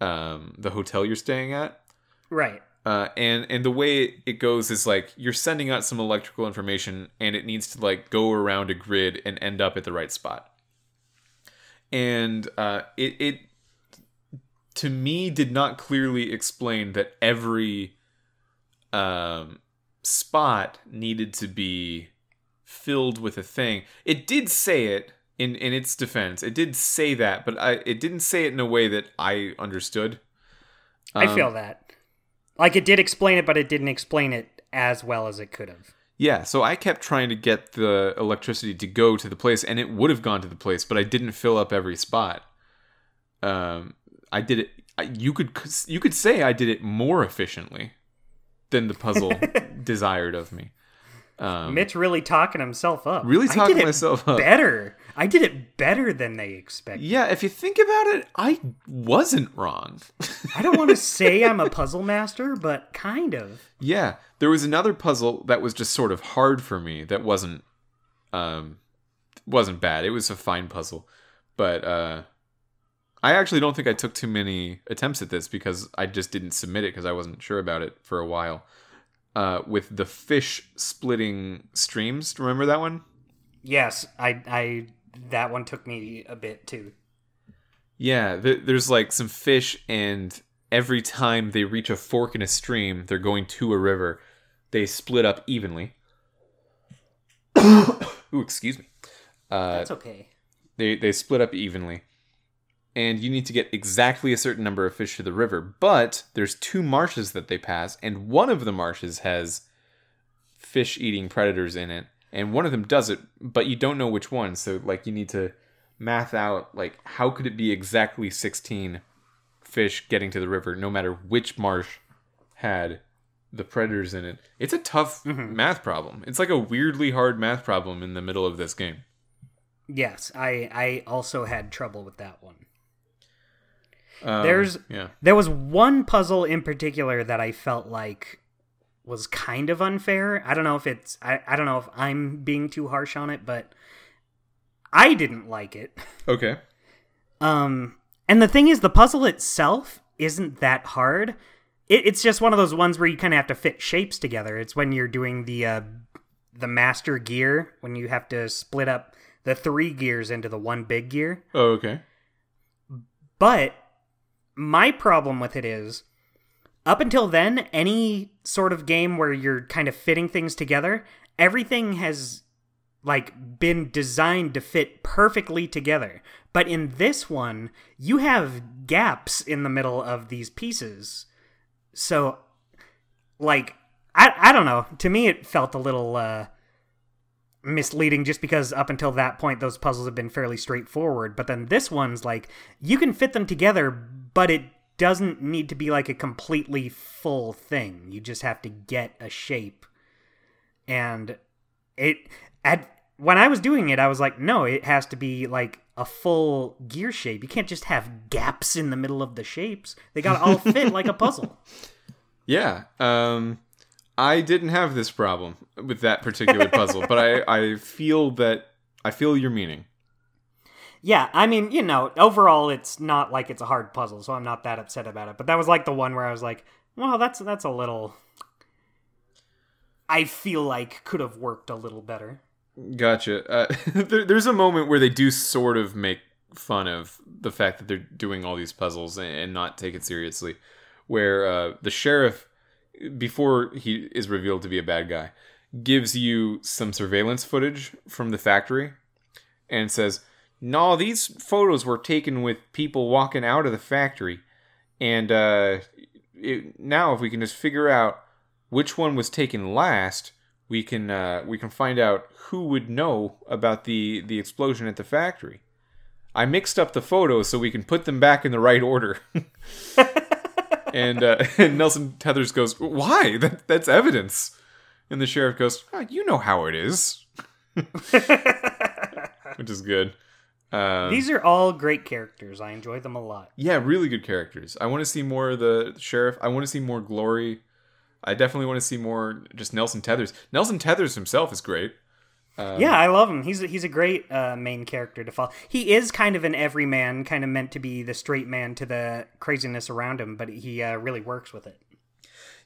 um the hotel you're staying at. Right. Uh, and and the way it goes is like you're sending out some electrical information and it needs to like go around a grid and end up at the right spot and uh, it it to me did not clearly explain that every um, spot needed to be filled with a thing. It did say it in in its defense. It did say that, but I it didn't say it in a way that I understood. I feel that. Like it did explain it, but it didn't explain it as well as it could have. Yeah, so I kept trying to get the electricity to go to the place, and it would have gone to the place, but I didn't fill up every spot. Um, I did it. You could you could say I did it more efficiently than the puzzle desired of me. Um, Mitch really talking himself up. Really I talking myself up. Better. I did it better than they expected. yeah, if you think about it, I wasn't wrong. I don't want to say I'm a puzzle master, but kind of. yeah, there was another puzzle that was just sort of hard for me. That wasn't um wasn't bad. It was a fine puzzle, but uh I actually don't think I took too many attempts at this because I just didn't submit it because I wasn't sure about it for a while. Uh, with the fish splitting streams, remember that one? Yes, I I that one took me a bit too. Yeah, th- there's like some fish, and every time they reach a fork in a stream, they're going to a river. They split up evenly. Ooh, excuse me. Uh, That's okay. they they split up evenly, and you need to get exactly a certain number of fish to the river. But there's two marshes that they pass, and one of the marshes has fish-eating predators in it, and one of them does it, but you don't know which one. So like you need to math out like how could it be exactly 16 fish getting to the river, no matter which marsh had the predators in it. It's a tough mm-hmm. math problem. It's like a weirdly hard math problem in the middle of this game. Yes, I I also had trouble with that one. Um, There's yeah. there was one puzzle in particular that I felt like was kind of unfair. I don't know if it's I, I don't know if I'm being too harsh on it, but I didn't like it. Okay. Um and the thing is the puzzle itself isn't that hard. It, it's just one of those ones where you kind of have to fit shapes together. It's when you're doing the uh the master gear when you have to split up the three gears into the one big gear. Oh, okay. But my problem with it is up until then, any sort of game where you're kind of fitting things together, everything has like been designed to fit perfectly together. But in this one, you have gaps in the middle of these pieces. So like I I don't know. To me it felt a little uh misleading just because up until that point those puzzles have been fairly straightforward. But then this one's like you can fit them together but it doesn't need to be like a completely full thing. You just have to get a shape. And it at when i was doing it i was like no it has to be like a full gear shape. You can't just have gaps in the middle of the shapes. They gotta all fit like a puzzle. Yeah. Um, I didn't have this problem with that particular puzzle, but I, I feel that I feel your meaning. Yeah, I mean, you know, overall it's not like it's a hard puzzle, so I'm not that upset about it. But that was like the one where I was like, well, that's that's a little I feel like could have worked a little better. Gotcha. Uh, there, there's a moment where they do sort of make fun of the fact that they're doing all these puzzles and, and not take it seriously. Where uh, the sheriff, before he is revealed to be a bad guy, gives you some surveillance footage from the factory and says, No, these photos were taken with people walking out of the factory. And uh, it, now, if we can just figure out which one was taken last, we can uh, we can find out who would know about the the explosion at the factory. I mixed up the photos so we can put them back in the right order. and, uh, and Nelson Tethers goes, "Why? That that's evidence." And the sheriff goes, "Ah, "You know how it is," which is good. Um, These are all great characters. I enjoy them a lot. yeah, really good characters. I want to see more of the sheriff. I want to see more Glory. I definitely want to see more just Nelson Tethers. Nelson Tethers himself is great. Um, yeah, I love him. He's he's a great uh, main character to follow. He is kind of an everyman, kind of meant to be the straight man to the craziness around him, but he uh, really works with it.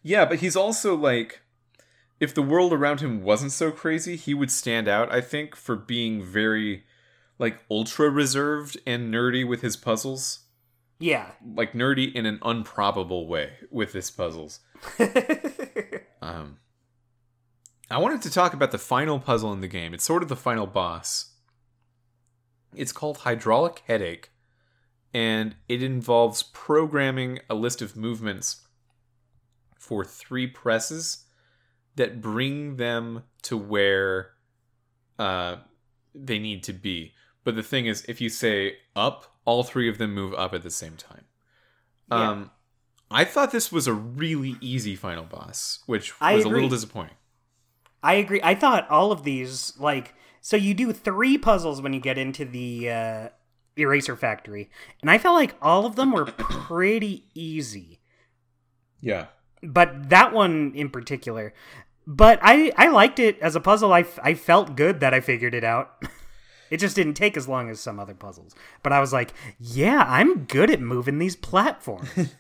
Yeah, but he's also like if the world around him wasn't so crazy, he would stand out, I think, for being very like ultra reserved and nerdy with his puzzles. Yeah. Like nerdy in an unprobable way with his puzzles. um I wanted to talk about the final puzzle in the game. It's sort of the final boss. It's called Hydraulic Headache, and it involves programming a list of movements for three presses that bring them to where uh, they need to be. But the thing is, if you say up, all three of them move up at the same time. Yeah. Um, I thought this was a really easy final boss, which was a little disappointing. I agree. I thought all of these like so you do three puzzles when you get into the uh, eraser factory, and I felt like all of them were pretty easy. Yeah. But that one in particular, but I I liked it as a puzzle. I f- I felt good that I figured it out. It just didn't take as long as some other puzzles. But I was like, yeah, I'm good at moving these platforms.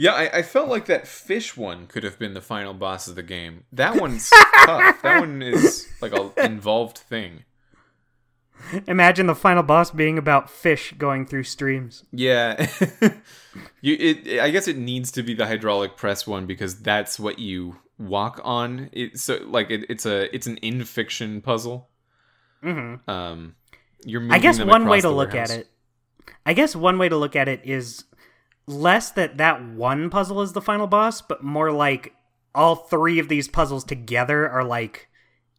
Yeah, I, I felt like that fish one could have been the final boss of the game. That one's tough. That one is like a involved thing. Imagine the final boss being about fish going through streams. Yeah, you. It. I guess it needs to be the hydraulic press one because that's what you walk on. It so like it, it's a it's an in fiction puzzle. hmm Um, you're. I guess one way to look warehouse. at it. I guess one way to look at it is less that that one puzzle is the final boss, but more like all three of these puzzles together are like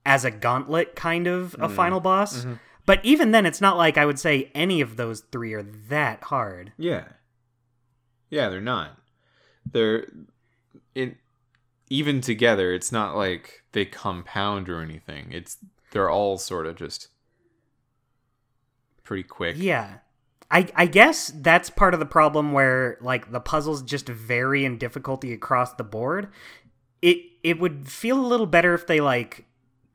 as a gauntlet kind of a mm-hmm. final boss. Mm-hmm. But even then, it's not like I would say any of those three are that hard. Yeah. Yeah, they're not. They're in even together, it's not like they compound or anything. It's they're all sort of just pretty quick. Yeah. I, I guess that's part of the problem where like the puzzles just vary in difficulty across the board. It it would feel a little better if they like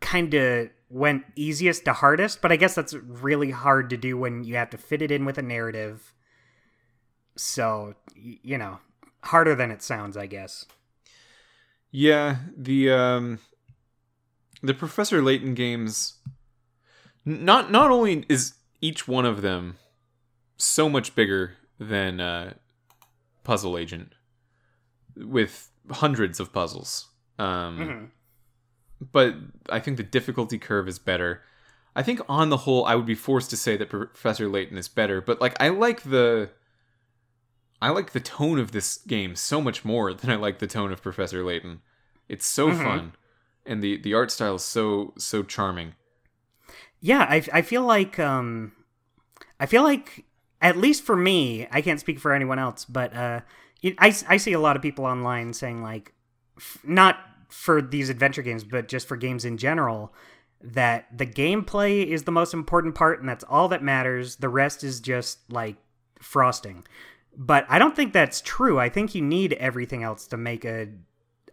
kind of went easiest to hardest, but I guess that's really hard to do when you have to fit it in with a narrative. So, you know, harder than it sounds, I guess. Yeah, the um the Professor Layton games not not only is each one of them so much bigger than uh Puzzle Agent with hundreds of puzzles. Um Mhm. but I think the difficulty curve is better. I think on the whole, I would be forced to say that Professor Layton is better, but like I like the I like the tone of this game so much more than I like the tone of Professor Layton. It's so Mhm. fun, and the the art style is so so charming. Yeah, I, I feel like um I feel like at least for me, I can't speak for anyone else, but uh I I see a lot of people online saying like f- not for these adventure games, but just for games in general that the gameplay is the most important part and that's all that matters. The rest is just like frosting. But I don't think that's true. I think you need everything else to make a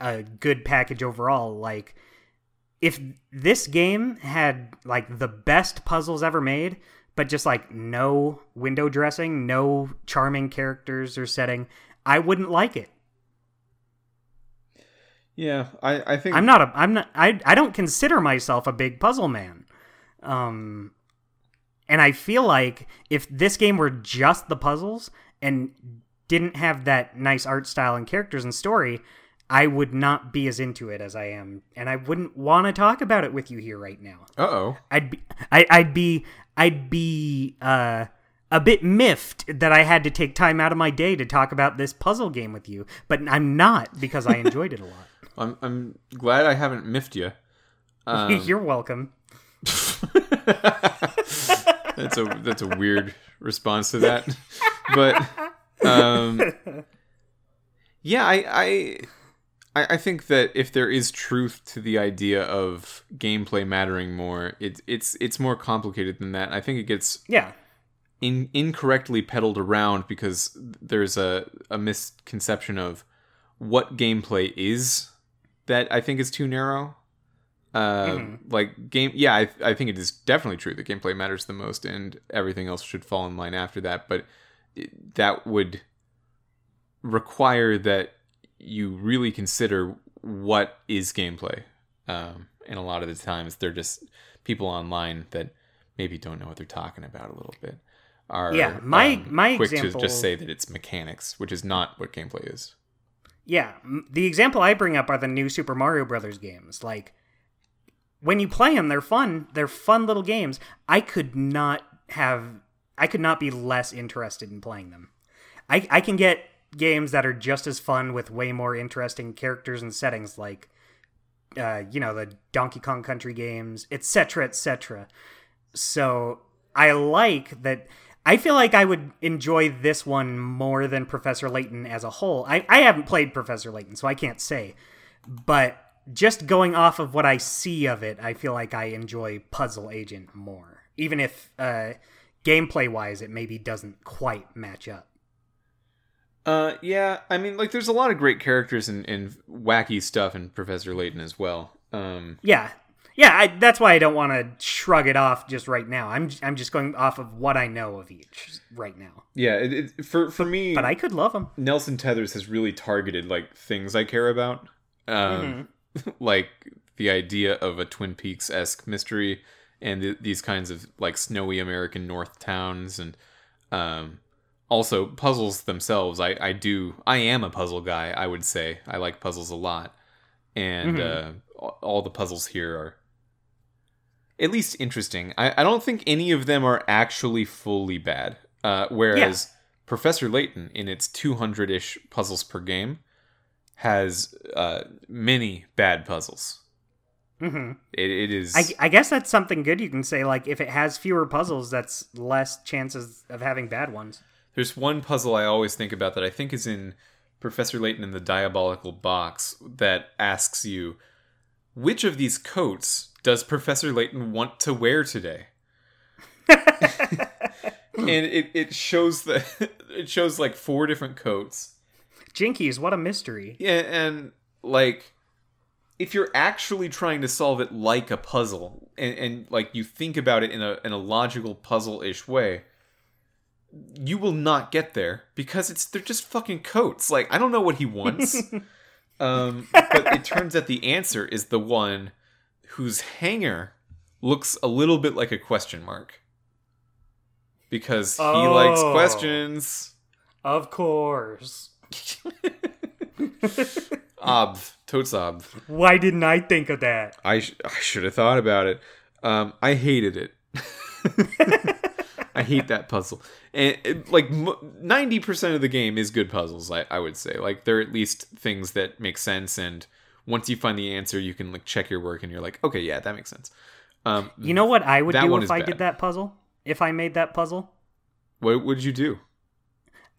a good package overall like if this game had like the best puzzles ever made, but just like no window dressing, no charming characters or setting, I wouldn't like it. Yeah, I I think I'm not a I'm not I I don't consider myself a big puzzle man. Um and I feel like if this game were just the puzzles and didn't have that nice art style and characters and story, I would not be as into it as I am, and I wouldn't want to talk about it with you here right now. Uh oh. I'd be I, I'd be I'd be uh a bit miffed that I had to take time out of my day to talk about this puzzle game with you, but I'm not because I enjoyed it a lot. I'm I'm glad I haven't miffed you. Um, You're welcome. that's a that's a weird response to that, but um, yeah, I, I I I think that if there is truth to the idea of gameplay mattering more, it's it's it's more complicated than that. I think it gets Yeah. in, incorrectly peddled around because there's a, a misconception of what gameplay is that I think is too narrow. Uh, Mhm. Like game, yeah, I, I think it is definitely true that gameplay matters the most, and everything else should fall in line after that. But it, that would require that you really consider what is gameplay. Um, and a lot of the times they're just people online that maybe don't know what they're talking about a little bit. Are Yeah, my- um, my quick to example- just say that it's mechanics, which is not what gameplay is. Yeah, the example I bring up are the new Super Mario Brothers games. Like when you play them, they're fun. They're fun little games. I could not have I could not be less interested in playing them. I I can get games that are just as fun with way more interesting characters and settings like uh, you know, the Donkey Kong Country games, etc., etc. So I like that. I feel like I would enjoy this one more than Professor Layton as a whole. I, I haven't played Professor Layton, so I can't say. But just going off of what I see of it, I feel like I enjoy Puzzle Agent more. Even if uh, gameplay wise, it maybe doesn't quite match up. Uh, yeah, I mean, like, there's a lot of great characters and, and wacky stuff in Professor Layton as well. Um, Yeah. Yeah, I, that's why I don't want to shrug it off just right now. I'm I'm just going off of what I know of each right now. yeah, it, it, for for me, But I could love them. Nelson Tethers has really targeted like things I care about, um, like the idea of a Twin Peaks esque mystery and th- these kinds of like snowy American North towns and um, also puzzles themselves. I I do I am a puzzle guy. I would say I like puzzles a lot, and uh, all- the puzzles here are at least interesting. I, I don't think any of them are actually fully bad. Uh, whereas Professor Layton, in its 200 ish puzzles per game, has uh, many bad puzzles. hmm It, it is. I, I guess that's something good you can say. Like, if it has fewer puzzles, that's less chances of having bad ones. There's one puzzle I always think about that I think is in Professor Layton in the Diabolical Box that asks you, which of these coats does Professor Layton want to wear today? and it, it shows the it shows like four different coats. Jinkies, what a mystery. Yeah, and like if you're actually trying to solve it like a puzzle and, and like you think about it in a in a logical puzzle-ish way, you will not get there because it's they're just fucking coats. Like I don't know what he wants. um but it turns out the answer is the one whose hanger looks a little bit like a question mark. Because he likes Oh. questions. Of course. Ob, totes ob. Why didn't I think of that? I, sh- I should have thought about it. Um, I hated it. I hate that puzzle. And it, like ninety percent of the game is good puzzles. I, I would say like they're at least things that make sense. And once you find the answer, you can like check your work, and you're like, okay, yeah, that makes sense. Um, You know what I would do if I bad. did that puzzle? If I made that puzzle? what would you do?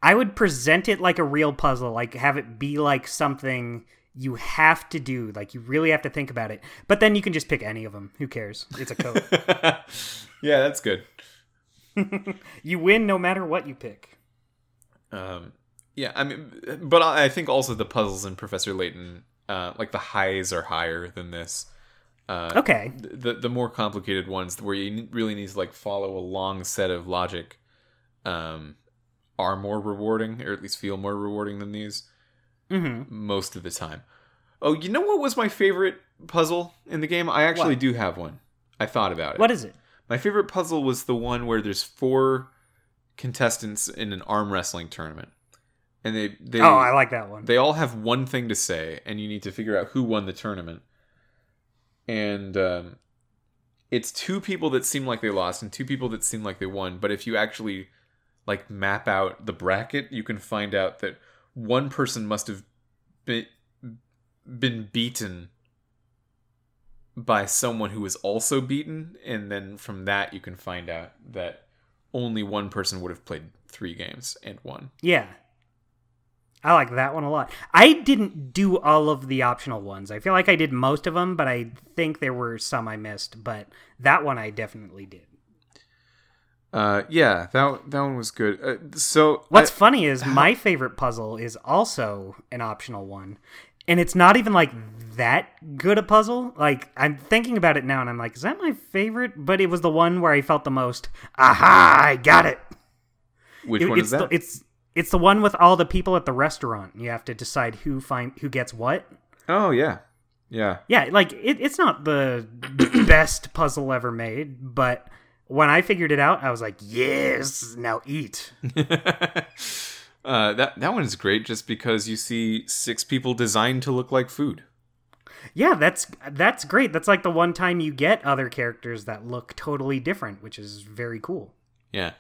I would present it like a real puzzle, like have it be like something you have to do, like you really have to think about it. But then you can just pick any of them. Who cares? It's a code. yeah, that's good. you win no matter what you pick. Um, yeah, I mean, but I think also the puzzles in Professor Layton, uh, like the highs are higher than this. Uh, Okay. the the more complicated ones where you really need to like follow a long set of logic um are more rewarding or at least feel more rewarding than these hmm most of the time oh you know what was my favorite puzzle in the game i actually What? do have one i thought about it What is it? My favorite puzzle was the one where there's four contestants in an arm wrestling tournament and they they oh, I like that one. they all have one thing to say, and you need to figure out who won the tournament. And um, it's two people that seem like they lost and two people that seem like they won. But if you actually like map out the bracket, you can find out that one person must have been been beaten by someone who was also beaten, and then from that you can find out that only one person would have played three games and won. Yeah. I like that one a lot. I didn't do all of the optional ones. I feel like I did most of them, but I think there were some I missed. But that one I definitely did. Uh, yeah, that that one was good. Uh, so What's I- funny is my favorite puzzle is also an optional one. And it's not even like that good a puzzle. Like I'm thinking about it now and I'm like, is that my favorite? But it was the one where I felt the most, aha, I got it. which It- one it's is that? The, it's It's the one with all the people at the restaurant. You have to decide who find who gets what. Oh yeah, yeah. Yeah, like it, it's not the best puzzle ever made, but when I figured it out, I was like, "Yes, now eat." uh, that that one is great, just because you see six people designed to look like food. Yeah, that's that's great. That's like the one time you get other characters that look totally different, which is very cool. Yeah.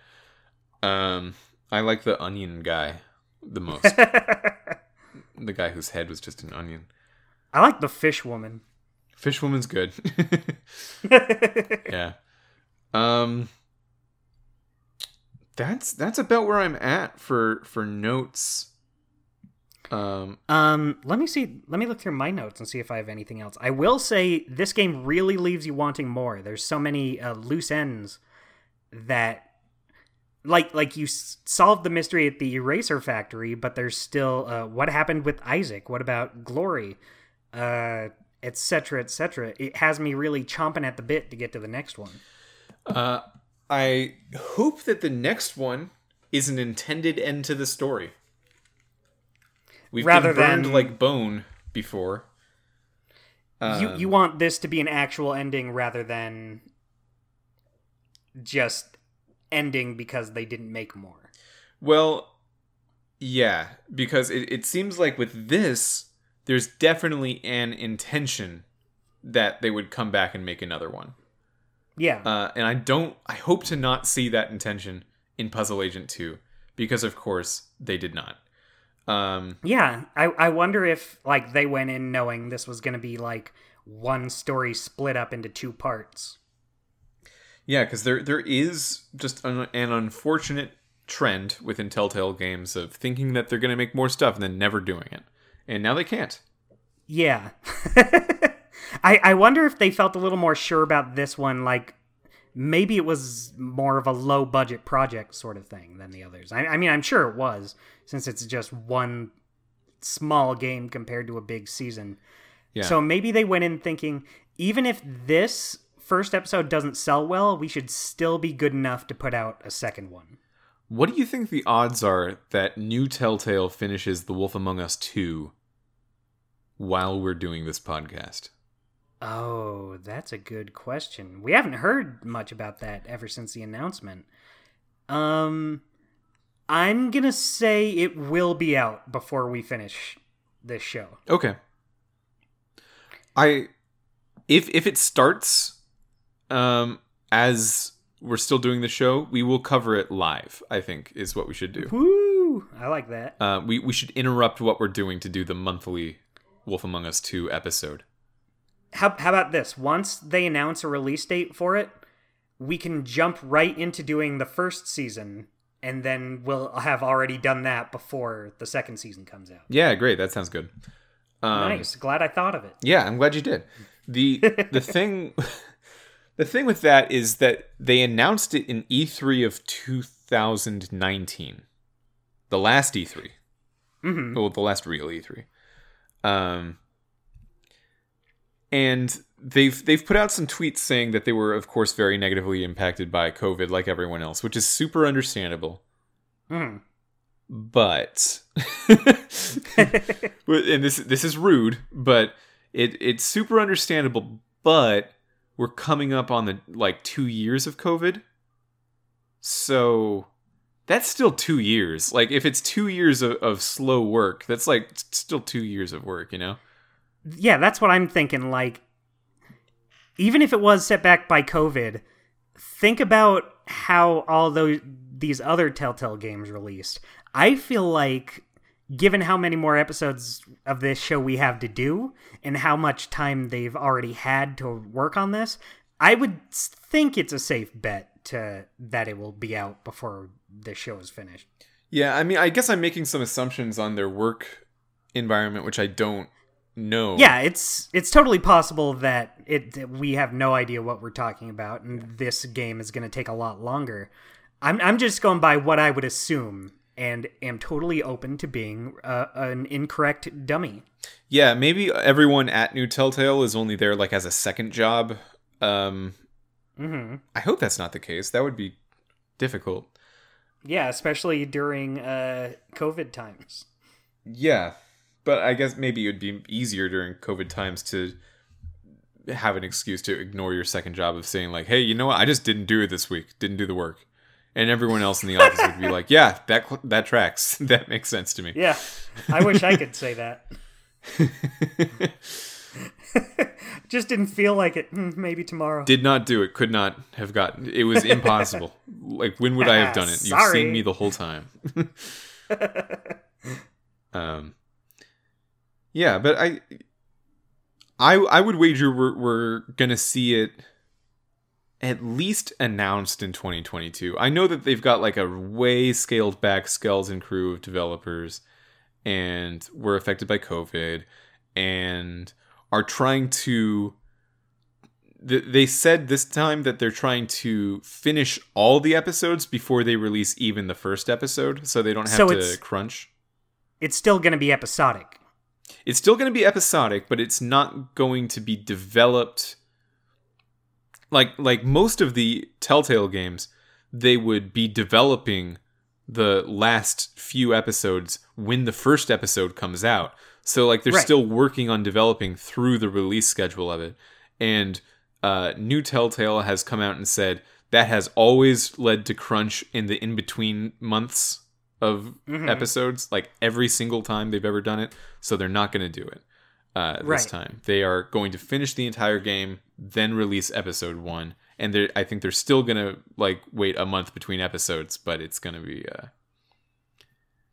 Um, I like the onion guy the most. the guy whose head was just an onion. I like the fish woman. Fish woman's good. yeah. Um that's that's about where I'm at for for notes. Um Um, let me see. Let me look through my notes and see if I have anything else. I will say this game really leaves you wanting more. There's so many uh, loose ends that, like, like you s- solved the mystery at the eraser factory, but there's still uh, what happened with Isaac. What about Glory, uh, etc. etc. It has me really chomping at the bit to get to the next one. uh I hope that the next one is an intended end to the story. We've Rather been burned than- like bone before. you um, you want this to be an actual ending rather than just ending because they didn't make more. Well, yeah, because it, it seems like with this, there's definitely an intention that they would come back and make another one. Yeah. Uh, and I don't, I hope to not see that intention in Puzzle Agent 2, because of course they did not. Um, Yeah, I, I wonder if like they went in knowing this was going to be like one story split up into two parts. yeah, because there there is just an, an unfortunate trend within Telltale games of thinking that they're going to make more stuff and then never doing it, and now they can't. Yeah. I I wonder if they felt a little more sure about this one like maybe it was more of a low budget project sort of thing than the others. I, I mean, I'm sure it was since it's just one small game compared to a big season. Yeah. So maybe they went in thinking even if this first episode doesn't sell well, we should still be good enough to put out a second one. What do you think the odds are that new Telltale finishes The Wolf Among Us 2 while we're doing this podcast? Oh, that's a good question. We haven't heard much about that ever since the announcement. Um I'm going to say it will be out before we finish this show. Okay. I if if it starts um as we're still doing the show, we will cover it live, I think is what we should do. Woo! I like that. Uh we we should interrupt what we're doing to do the monthly Wolf Among Us 2 episode. How how about this? Once they announce a release date for it, we can jump right into doing the first season and then we'll have already done that before the second season comes out. Yeah, great. That sounds good. Um, nice. Glad I thought of it. Yeah, I'm glad you did. The the thing the thing with that is that they announced it in E3 of 2019. The last E3. Mhm. Well, the last real E3. Um and they've they've put out some tweets saying that they were of course very negatively impacted by COVID like everyone else, which is super understandable. Mhm. But and this this is rude, but it it's super understandable. But we're coming up on the like two years of COVID, so that's still two years. Like if it's two years of, of slow work, that's like still two years of work. You know? Yeah, that's what I'm thinking. Like, even if it was set back by COVID, think about how all those these other Telltale games released. I feel like, given how many more episodes of this show we have to do, and how much time they've already had to work on this, I would think it's a safe bet to that it will be out before the show is finished. Yeah. I mean, I guess I'm making some assumptions on their work environment, which I don't know. Yeah, it's it's totally possible that it that we have no idea what we're talking about, and this game is going to take a lot longer. I'm I'm just going by what I would assume, and am totally open to being uh, an incorrect dummy. Yeah, maybe everyone at New Telltale is only there like as a second job. Um, hmm I hope that's not the case. That would be difficult. Yeah, especially during uh, COVID times. Yeah, but I guess maybe it would be easier during COVID times to have an excuse to ignore your second job of saying like, "Hey, you know what? I just didn't do it this week. Didn't do the work." And everyone else in the office would be like, "Yeah, that that tracks. that makes sense to me." Yeah, I wish I could say that. Just didn't feel like it. Hmm, maybe tomorrow. Did not do it. Could not have gotten. It was impossible. like when would I have done it? You've seen me the whole time. um. Yeah, but I, I, I would wager we're we're gonna see it at least announced in 2022. I know that they've got like a way scaled back skeleton crew of developers, and were affected by COVID, and are trying to they said this time that they're trying to finish all the episodes before they release even the first episode so they don't have So to crunch It's still going to be episodic. It's still going to be episodic but it's not going to be developed like like most of the telltale games they would be developing the last few episodes when the first episode comes out. So like they're Right. still working on developing through the release schedule of it. And uh, new telltale has come out and said that has always led to crunch in the in between months of Mhm. episodes like every single time they've ever done it so they're not going to do it uh, this Right. time they are going to finish the entire game then release episode one and they're i think they're still going to like wait a month between episodes but it's going to be uh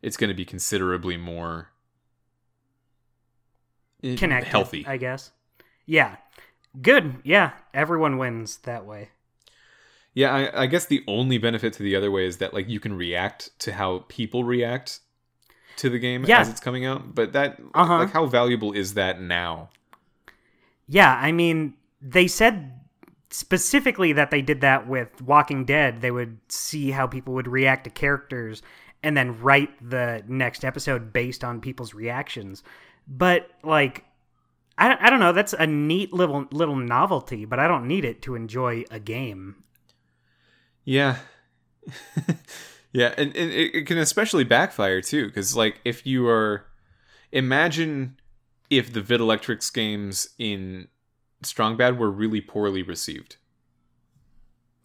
it's going to be considerably more Connected, healthy I guess. Yeah. Good. Yeah. Everyone wins that way. Yeah, I, I guess the only benefit to the other way is that like you can react to how people react to the game Yeah. as it's coming out. But that Uh-huh. like how valuable is that now? Yeah, I mean, they said specifically that they did that with Walking Dead. They would see how people would react to characters and then write the next episode based on people's reactions. But like I don't, I don't know, that's a neat little little novelty, but I don't need it to enjoy a game. Yeah. yeah, and, and it, it can especially backfire too, because like if you are imagine if the Videlectrix games in Strong Bad were really poorly received.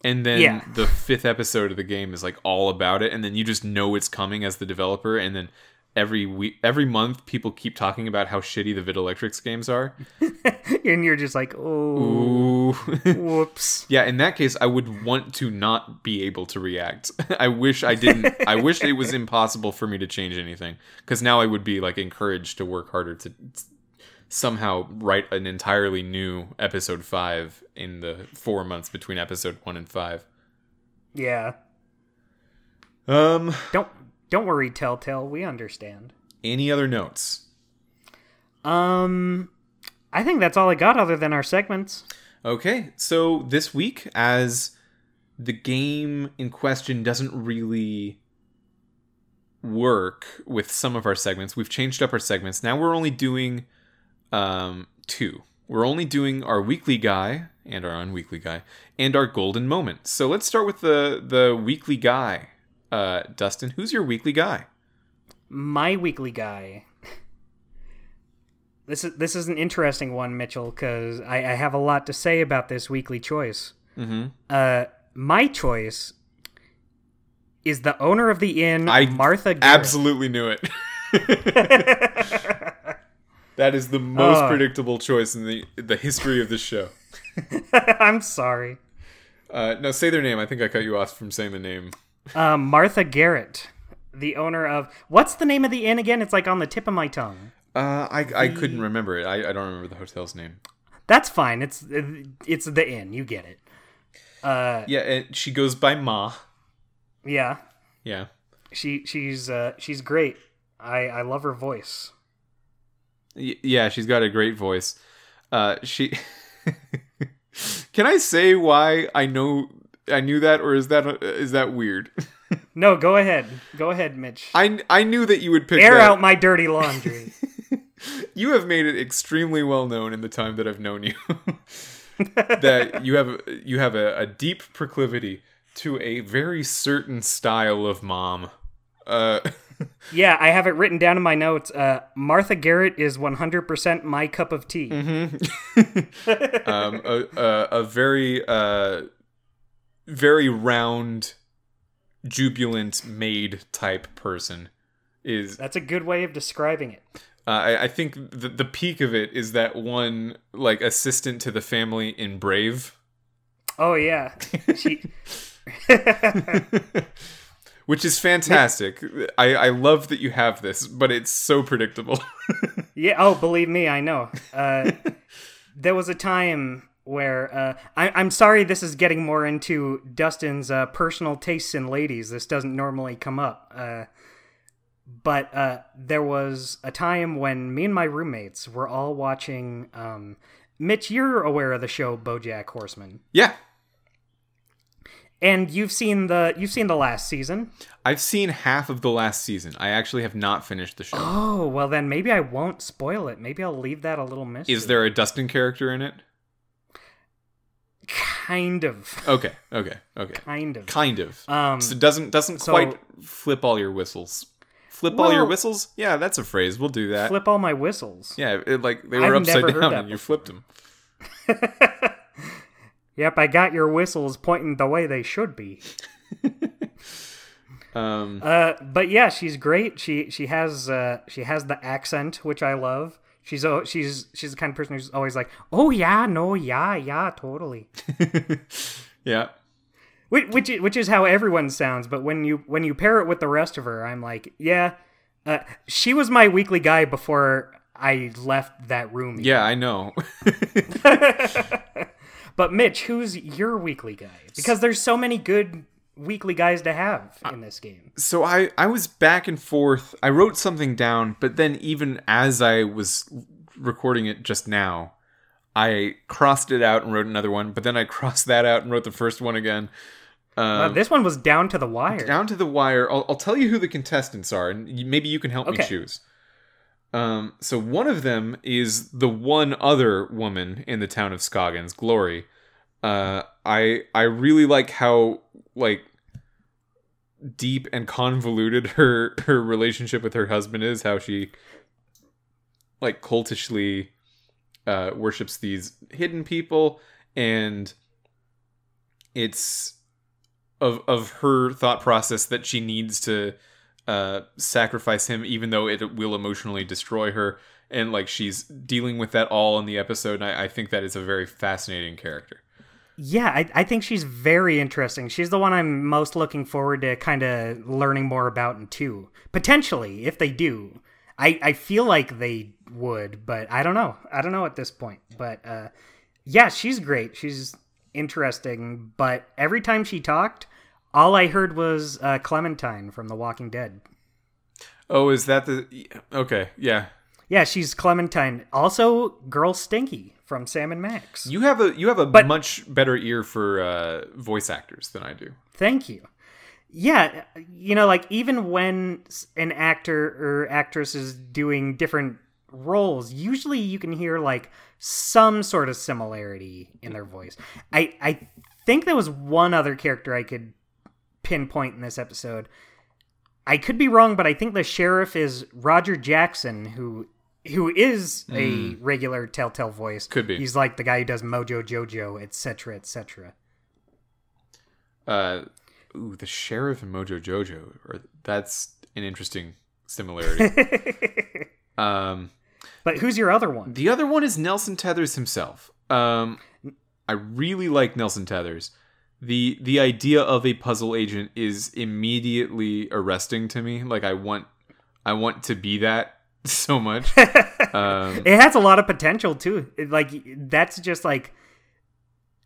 And then Yeah. the fifth episode of the game is like all about it, and then you just know it's coming as the developer, and then every week every month people keep talking about how shitty the Videlectrix games are. and you're just like, "Oh, Ooh. whoops." Yeah, in that case, I would want to not be able to react. I wish I didn't. I wish it was impossible for me to change anything, because now I would be like encouraged to work harder to somehow write an entirely new episode five in the four months between episode one and five. Yeah. Um, Don't don't worry, Telltale, we understand. any other notes? Um I think that's all I got other than our segments. Okay, so this week, as the game in question doesn't really work with some of our segments, we've changed up our segments. Now we're only doing um, two. We're only doing our weekly guy and our unweekly guy and our golden moment. So let's start with the the weekly guy. Uh, Dustin, who's your weekly guy? my weekly guy. This is this is an interesting one, Mitchell, because I, I have a lot to say about this weekly choice. Mm-hmm. Uh, my choice is the owner of the inn, I Martha. Garrett. Absolutely knew it. that is the most Uh. predictable choice in the the history of this show. I'm sorry. Uh, no, say their name. I think I cut you off from saying the name. Um, Martha Garrett, the owner of what's the name of the inn again? It's like on the tip of my tongue. Uh, I I couldn't remember it. I, I don't remember the hotel's name. That's fine. It's it's the inn. You get it. Uh, Yeah, and she goes by Ma. yeah. Yeah. She she's uh she's great. I I love her voice. Y- yeah, she's got a great voice. Uh, she. Can I say why I know I knew that, or is that is that weird? No, go ahead. Go ahead, Mitch. I I knew that you would pick Air that. out my dirty laundry. you have made it extremely well known in the time that I've known you that you have you have a, a deep proclivity to a very certain style of mom. Uh, Yeah, I have it written down in my notes. Uh, Martha Garrett is 100% my cup of tea. Mm-hmm. um, a, a, a very uh, very round, jubilant maid type person is. That's a good way of describing it. Uh, I, I think the the peak of it is that one like assistant to the family in Brave. Oh yeah, she. Which is fantastic. I, I love that you have this, but it's so predictable. yeah. Oh, believe me, I know. Uh, there was a time where uh, I, I'm sorry this is getting more into Dustin's uh, personal tastes in ladies. This doesn't normally come up. Uh, but uh, there was a time when me and my roommates were all watching. Um, Mitch, you're aware of the show BoJack Horseman, yeah, and you've seen the you've seen the last season. I've seen half of the last season. I actually have not finished the show. Oh well, then maybe I won't spoil it. Maybe I'll leave that a little mystery. Is there a Dustin character in it? Kind of. Okay, okay, okay. Kind of. Kind of. Um, so doesn't doesn't so- quite flip all your whistles. Flip all your whistles? Yeah, that's a phrase. We'll do that. flip all my whistles. Yeah, it, like they were I've upside down and you flipped them. Yep, I got your whistles pointing the way they should be. Um, Uh, but yeah, she's great. She she has uh she has the accent which I love. She's she's she's the kind of person who's always like, oh yeah, no, yeah, yeah, totally. yeah. Which which is, which is how everyone sounds. But when you when you pair it with the rest of her, I'm like, yeah, uh, she was my weekly guy before I left that room. Yeah, I know. But Mitch, who's your weekly guy? Because there's so many good weekly guys to have in this game. so I I was back and forth. I wrote something down, but then even as I was recording it just now, I crossed it out and wrote another one, but then I crossed that out and wrote the first one again. Um, this one was down to the wire. down to the wire. I'll, I'll tell you who the contestants are, and maybe you can help me Okay. choose. Um, so one of them is the one other woman in the town of Scoggins, Glory. Uh, I I really like how like deep and convoluted her her relationship with her husband is. How she like cultishly uh, worships these hidden people, and it's of of her thought process that she needs to uh, sacrifice him, even though it will emotionally destroy her. And like she's dealing with that all in the episode, and I, I think that is a very fascinating character. Yeah, I, I think she's very interesting. She's the one I'm most looking forward to kind of learning more about in two. Potentially, if they do. I, I feel like they would, but I don't know. I don't know at this point. But uh, yeah, she's great. She's interesting. But every time she talked, all I heard was uh, Clementine from The Walking Dead. Oh, is that the okay? Yeah, Yeah, she's Clementine. Also, Girl Stinky from Sam and Max. you have a you have a But- much better ear for uh, voice actors than I do. Thank you. Yeah, you know, like even when an actor or actress is doing different roles, usually you can hear like some sort of similarity in their voice. I I think there was one other character I could pinpoint in this episode. I could be wrong, but I think the sheriff is Roger Jackson, who who is a regular Telltale voice. Could be. He's like the guy who does Mojo Jojo, etc., etc. Uh, ooh, the sheriff and Mojo Jojo, or that's an interesting similarity. um, But who's your other one? the other one is Nelson Tethers himself. Um, I really like Nelson Tethers. the The idea of a puzzle agent is immediately arresting to me. Like I want, I want to be that so much. um, it has a lot of potential too. Like that's just like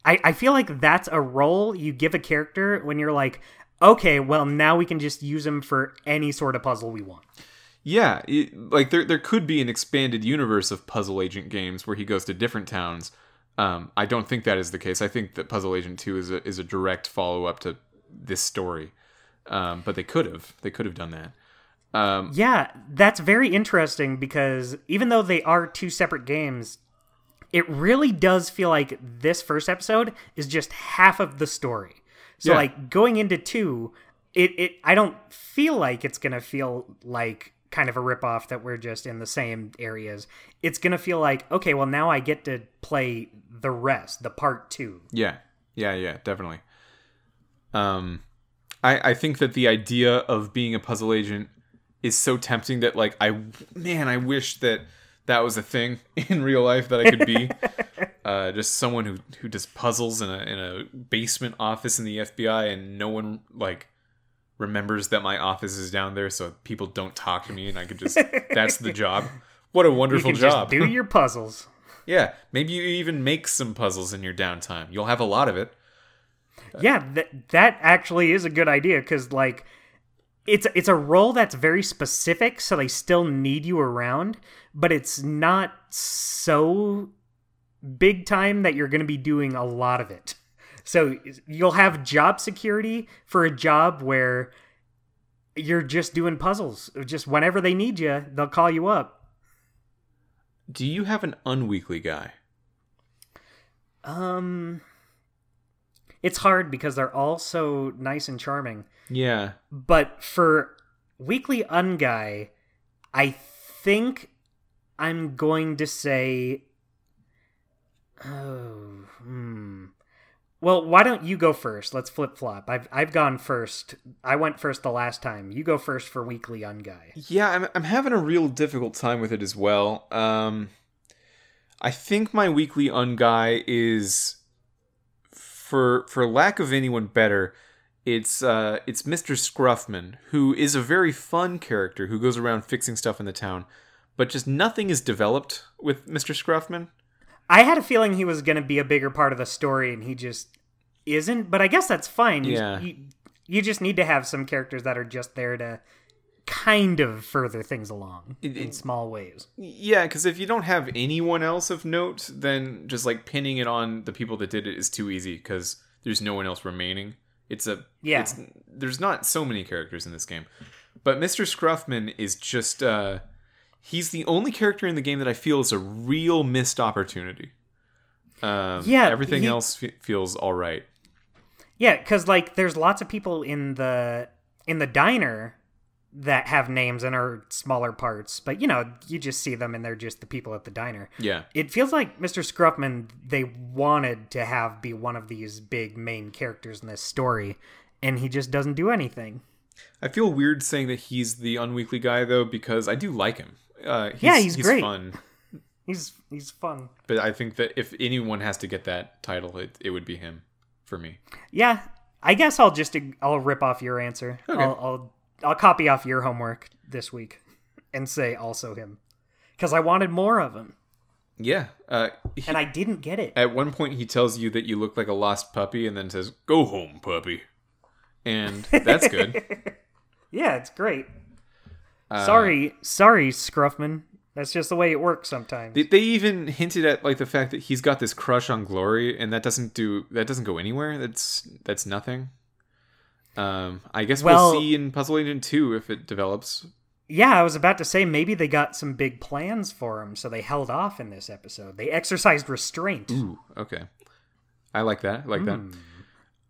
I I feel like that's a role you give a character when you're like, okay, well now we can just use him for any sort of puzzle we want. Yeah, it, like there there could be an expanded universe of puzzle agent games where he goes to different towns. Um, I don't think that is the case. I think that Puzzle Agent Two is a is a direct follow up to this story. Um, but they could have they could have done that. Um, Yeah, that's very interesting because even though they are two separate games, it really does feel like this first episode is just half of the story. So Yeah. like going into two, it, it I don't feel like it's gonna feel like kind of a ripoff that we're just in the same areas. It's gonna feel like, okay, well now I get to play the rest, the part two. Yeah, yeah, yeah, definitely. Um, I I think that the idea of being a puzzle agent is so tempting that like I man I wish that that was a thing in real life that I could be. uh, just someone who who does puzzles in a in a basement office in the FBI and no one like remembers that my office is down there so people don't talk to me and I could just that's the job. What a wonderful job. just do your puzzles. yeah, maybe you even make some puzzles in your downtime. You'll have a lot of it. yeah, that that actually is a good idea because like it's it's a role that's very specific, so they still need you around, but it's not so big time that you're going to be doing a lot of it. So you'll have job security for a job where you're just doing puzzles. Just whenever they need you, they'll call you up. Do you have an unweekly guy? Um, it's hard because they're all so nice and charming. Yeah. But for Weekly Unguy, I think I'm going to say. Oh, hmm. Well, why don't you go first? Let's flip flop. I've I've gone first. I went first the last time. You go first for Weekly Unguy. Yeah, I'm I'm having a real difficult time with it as well. Um I think my weekly unguy is for for lack of anyone better, it's uh it's Mr. Scruffman, who is a very fun character who goes around fixing stuff in the town, but just nothing is developed with Mr. Scruffman. I had a feeling he was going to be a bigger part of the story, and he just isn't. But I guess that's fine. You, Yeah. you, you just need to have some characters that are just there to kind of further things along in small ways. Yeah, because if you don't have anyone else of note, then just like pinning it on the people that did it is too easy because there's no one else remaining. It's a Yeah. It's, there's not so many characters in this game, but Mr. Scruffman is just uh, he's the only character in the game that I feel is a real missed opportunity. Um, Yeah, everything he- else fe- feels all right. Yeah, because like there's lots of people in the in the diner that have names and are smaller parts, but you know you just see them and they're just the people at the diner. Yeah, It feels like Mr. Scruffman they wanted to have be one of these big main characters in this story, and he just doesn't do anything. I feel weird saying that he's the unweekly guy though because I do like him. Uh, he's, Yeah, he's great. fun. He's he's fun. But I think that if anyone has to get that title, it, it would be him for me. Yeah, I guess I'll just I'll rip off your answer. Okay. I'll, I'll I'll copy off your homework this week and say also him because I wanted more of him Yeah. Uh, he- and I didn't get it. at one point, he tells you that you look like a lost puppy and then says, Go home, puppy. And that's good. Yeah, it's great. Uh, sorry, sorry, Scruffman. That's just the way it works sometimes. They, they even hinted at like the fact that he's got this crush on Glory, and that doesn't do that doesn't go anywhere. That's that's nothing. Um, I guess Well- we'll see in Puzzle Agent Two if it develops. yeah, I was about to say maybe they got some big plans for him, so they held off in this episode. They exercised restraint. Ooh, okay. I like that. I like that. Hmm.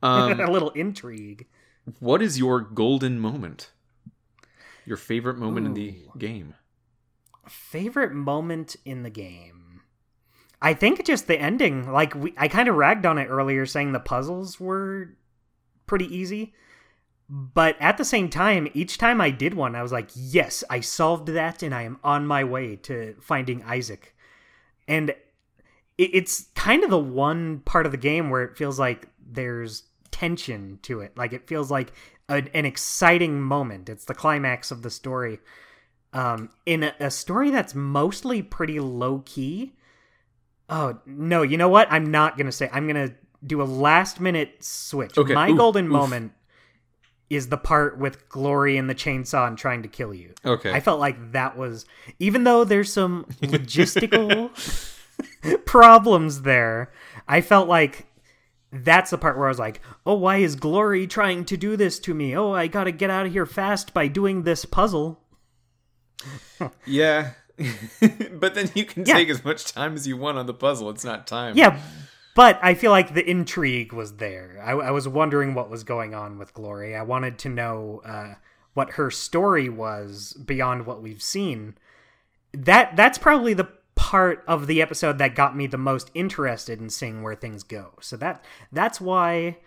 Um, a little intrigue. what is your golden moment? Your favorite moment in the game? favorite moment in the game i think just the ending like we, i kind of ragged on it earlier saying the puzzles were pretty easy but at the same time each time i did one i was like yes i solved that and i am on my way to finding isaac and it's kind of the one part of the game where it feels like there's tension to it like it feels like a, an exciting moment it's the climax of the story um, in a, a story that's mostly pretty low key. Oh no, you know what? I'm not gonna say. I'm gonna do a last minute switch. Okay, My oof, golden oof. moment is the part with Glory and the chainsaw and trying to kill you. Okay. I felt like that was, even though there's some logistical problems there, I felt like that's the part where I was like, oh, why is Glory trying to do this to me? Oh, I gotta get out of here fast by doing this puzzle. Yeah. but then you can Yeah. take as much time as you want on the puzzle. It's not time. Yeah, but I feel like the intrigue was there. I, I was wondering what was going on with Glory. I wanted to know uh, what her story was beyond what we've seen. That that's probably the part of the episode that got me the most interested in seeing where things go. So that that's why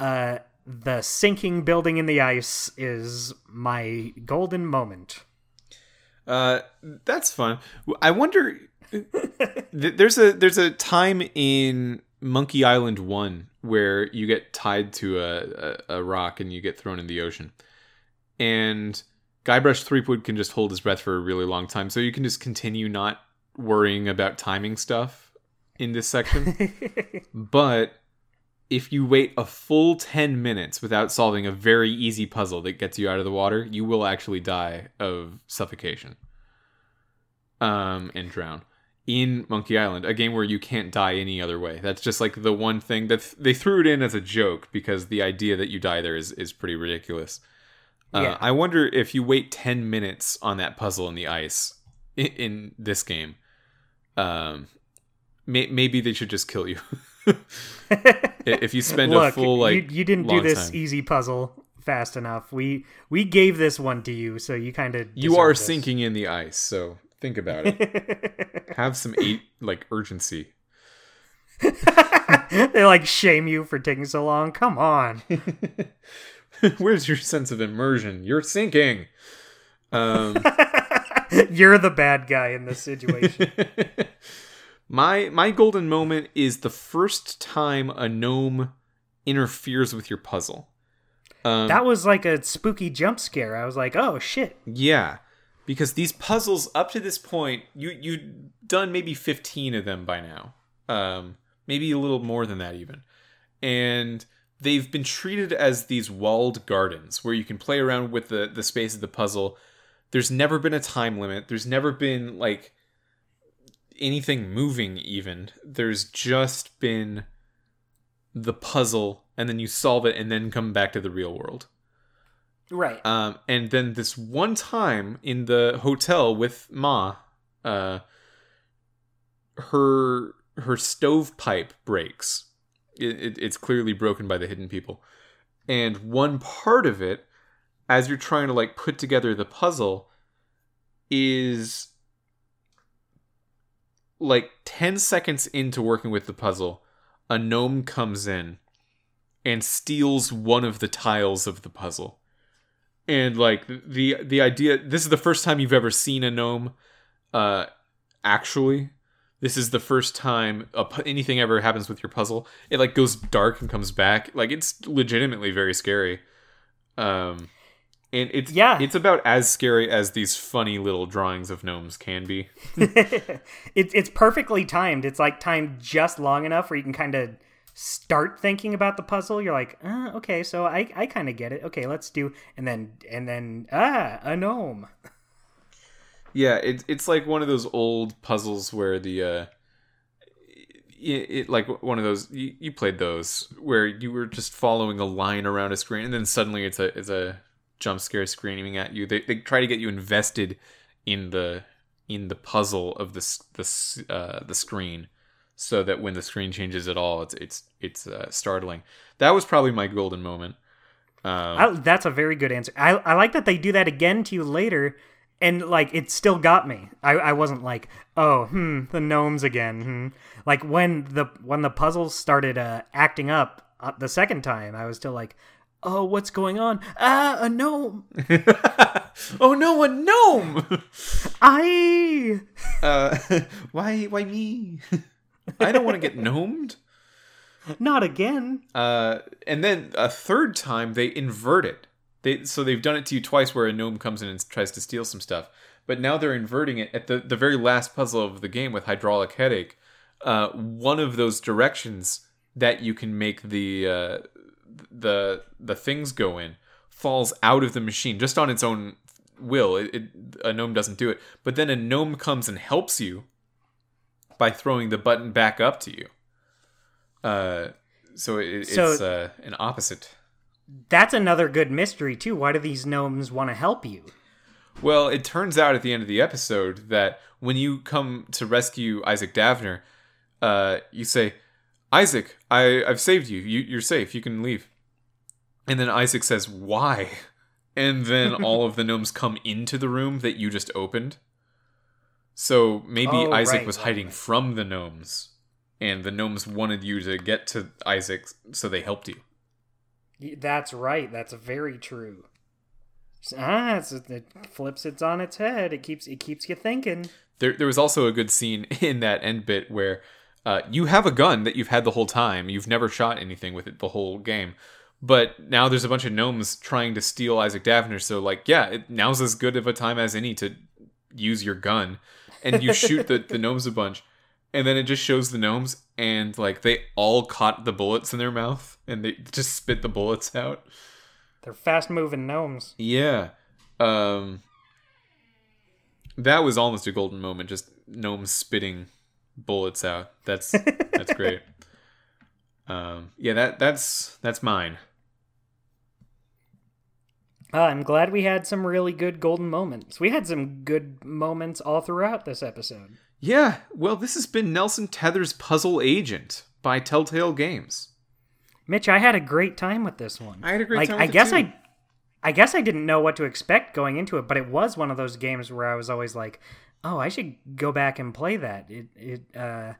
uh, the sinking building in the ice is my golden moment. Uh, that's fun. I wonder. There's a there's a time in Monkey Island One where you get tied to a, a, a rock and you get thrown in the ocean, and Guybrush Threepwood can just hold his breath for a really long time, so you can just continue not worrying about timing stuff in this section. but if you wait a full 10 minutes without solving a very easy puzzle that gets you out of the water, you will actually die of suffocation um, and drown in Monkey Island, a game where you can't die any other way. That's just like the one thing that th- they threw it in as a joke because the idea that you die there is, is pretty ridiculous. Uh, yeah. I wonder if you wait 10 minutes on that puzzle in the ice in, in this game, um, may- maybe they should just kill you. if you spend Look, a full like you, you didn't do this time. easy puzzle fast enough. We we gave this one to you, so you kind of you are this. sinking in the ice. So think about it. Have some eight like urgency. they like shame you for taking so long. Come on. Where's your sense of immersion? You're sinking. Um, You're the bad guy in this situation. My my golden moment is the first time a gnome interferes with your puzzle. Um, that was like a spooky jump scare. I was like, "Oh shit!" Yeah, because these puzzles up to this point, you you've done maybe fifteen of them by now, um, maybe a little more than that even, and they've been treated as these walled gardens where you can play around with the the space of the puzzle. There's never been a time limit. There's never been like anything moving even. There's just been the puzzle and then you solve it and then come back to the real world. Right. Um, and then this one time in the hotel with Ma, uh, her her stovepipe breaks. It, it, it's clearly broken by the hidden people, and one part of it, as you're trying to like put together the puzzle, is like 10 seconds into working with the puzzle, a gnome comes in and steals one of the tiles of the puzzle. And like the the idea this is the first time you've ever seen a gnome uh actually this is the first time a, anything ever happens with your puzzle. It like goes dark and comes back. Like it's legitimately very scary. Um and it's yeah it's about as scary as these funny little drawings of gnomes can be it, it's perfectly timed it's like timed just long enough where you can kind of start thinking about the puzzle you're like uh, okay so i i kind of get it. Okay let's do and then and then ah a gnome. Yeah it, it's like one of those old puzzles where the uh it, it, like one of those you, you played those where you were just following a line around a screen and then suddenly it's a it's a jump scare screaming at you. They they try to get you invested in the in the puzzle of the the uh, the screen, so that when the screen changes at all, it's it's it's uh, startling. That was probably my golden moment. Um, I, that's a very good answer. I I like that they do that again to you later, and like it still got me. I I wasn't like oh hmm the gnomes again. Hmm. Like when the when the puzzles started uh, acting up uh, the second time, I was still like oh, what's going on? Ah, a gnome. oh no, a gnome. I. Uh, why? Why me? I don't want to get gnomed. Not again. Uh, and then a third time they invert it. They so they've done it to you twice, where a gnome comes in and tries to steal some stuff. But now they're inverting it at the the very last puzzle of the game with hydraulic headache. Uh, one of those directions that you can make the uh, the the things go in falls out of the machine just on its own will. It, it, a gnome doesn't do it, but then a gnome comes and helps you by throwing the button back up to you. Uh, so, it, so it's uh, an opposite. That's another good mystery too. Why do these gnomes want to help you? Well, it turns out at the end of the episode that when you come to rescue Isaac Davner, uh, you say, Isaac, I I've saved you. You you're safe. You can leave. And then Isaac says, "Why?" And then all of the gnomes come into the room that you just opened. So maybe Oh, Isaac right, was right, hiding right. from the gnomes, and the gnomes wanted you to get to Isaac, so they helped you. That's right. That's very true. Ah, it's, it flips it on its head. It keeps it keeps you thinking. There, there was also a good scene in that end bit where uh, you have a gun that you've had the whole time. You've never shot anything with it the whole game. But now there's a bunch of gnomes trying to steal Isaac Davner. So, like, yeah, it, now's as good of a time as any to use your gun. And you shoot the, the gnomes a bunch. And then it just shows the gnomes, and, like, they all caught the bullets in their mouth and they just spit the bullets out. They're fast moving gnomes. Yeah. Um that was almost a golden moment, just gnomes spitting bullets out. That's that's great. Um yeah, that that's that's mine. Uh, I'm glad we had some really good golden moments. We had some good moments all throughout this episode. Yeah, well this has been Nelson Tethers Puzzle Agent by Telltale Games. Mitch, I had a great time with this one. I had a great like, time I with it, guess too. I, I guess I didn't know what to expect going into it, but it was one of those games where I was always like, "Oh, I should go back and play that." It, it, uh,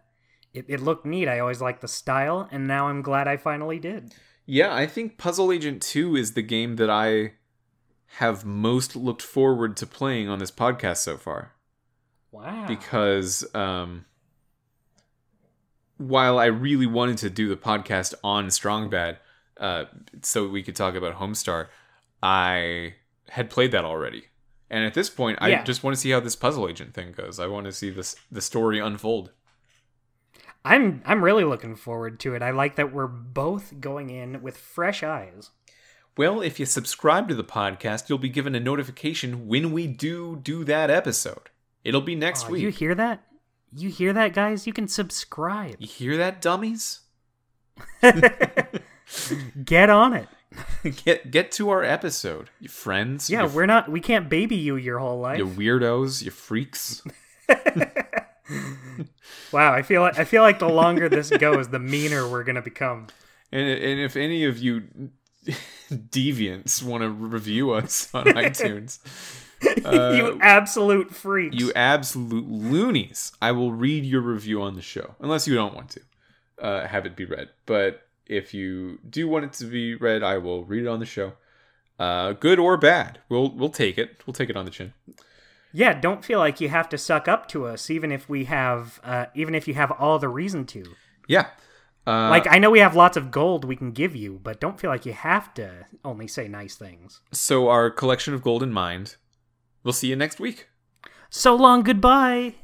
it, it looked neat. I always liked the style, and now I'm glad I finally did. Yeah, I think Puzzle Agent 2 is the game that I have most looked forward to playing on this podcast so far. Wow. because um, while I really wanted to do the podcast on Strong Bad, uh, so we could talk about Homestar, I had played that already, and at this point, I just want to see how this puzzle agent thing goes. I want to see this the story unfold. I'm I'm really looking forward to it. I like that we're both going in with fresh eyes. Well, if you subscribe to the podcast, you'll be given a notification when we do do that episode. It'll be next week. You hear that? You hear that, guys? You can subscribe. you hear that, dummies? Get on it. get get to our episode, you friends. Yeah, you we're not. We can't baby you your whole life. you weirdos, you freaks. Wow, I feel like I feel like the longer this goes, the meaner we're gonna become. And and if any of you deviants want to review us on iTunes, you absolute freaks. Uh, you absolute loonies, I will read your review on the show, unless you don't want to uh, have it be read. But if you do want it to be read, I will read it on the show. Uh, good or bad, we'll we'll take it. We'll take it on the chin. yeah, don't feel like you have to suck up to us, even if we have, uh, even if you have all the reason to. Yeah. Uh, Like I know we have lots of gold we can give you, but don't feel like you have to only say nice things. so our collection of gold in mind. We'll see you next week. So long, goodbye.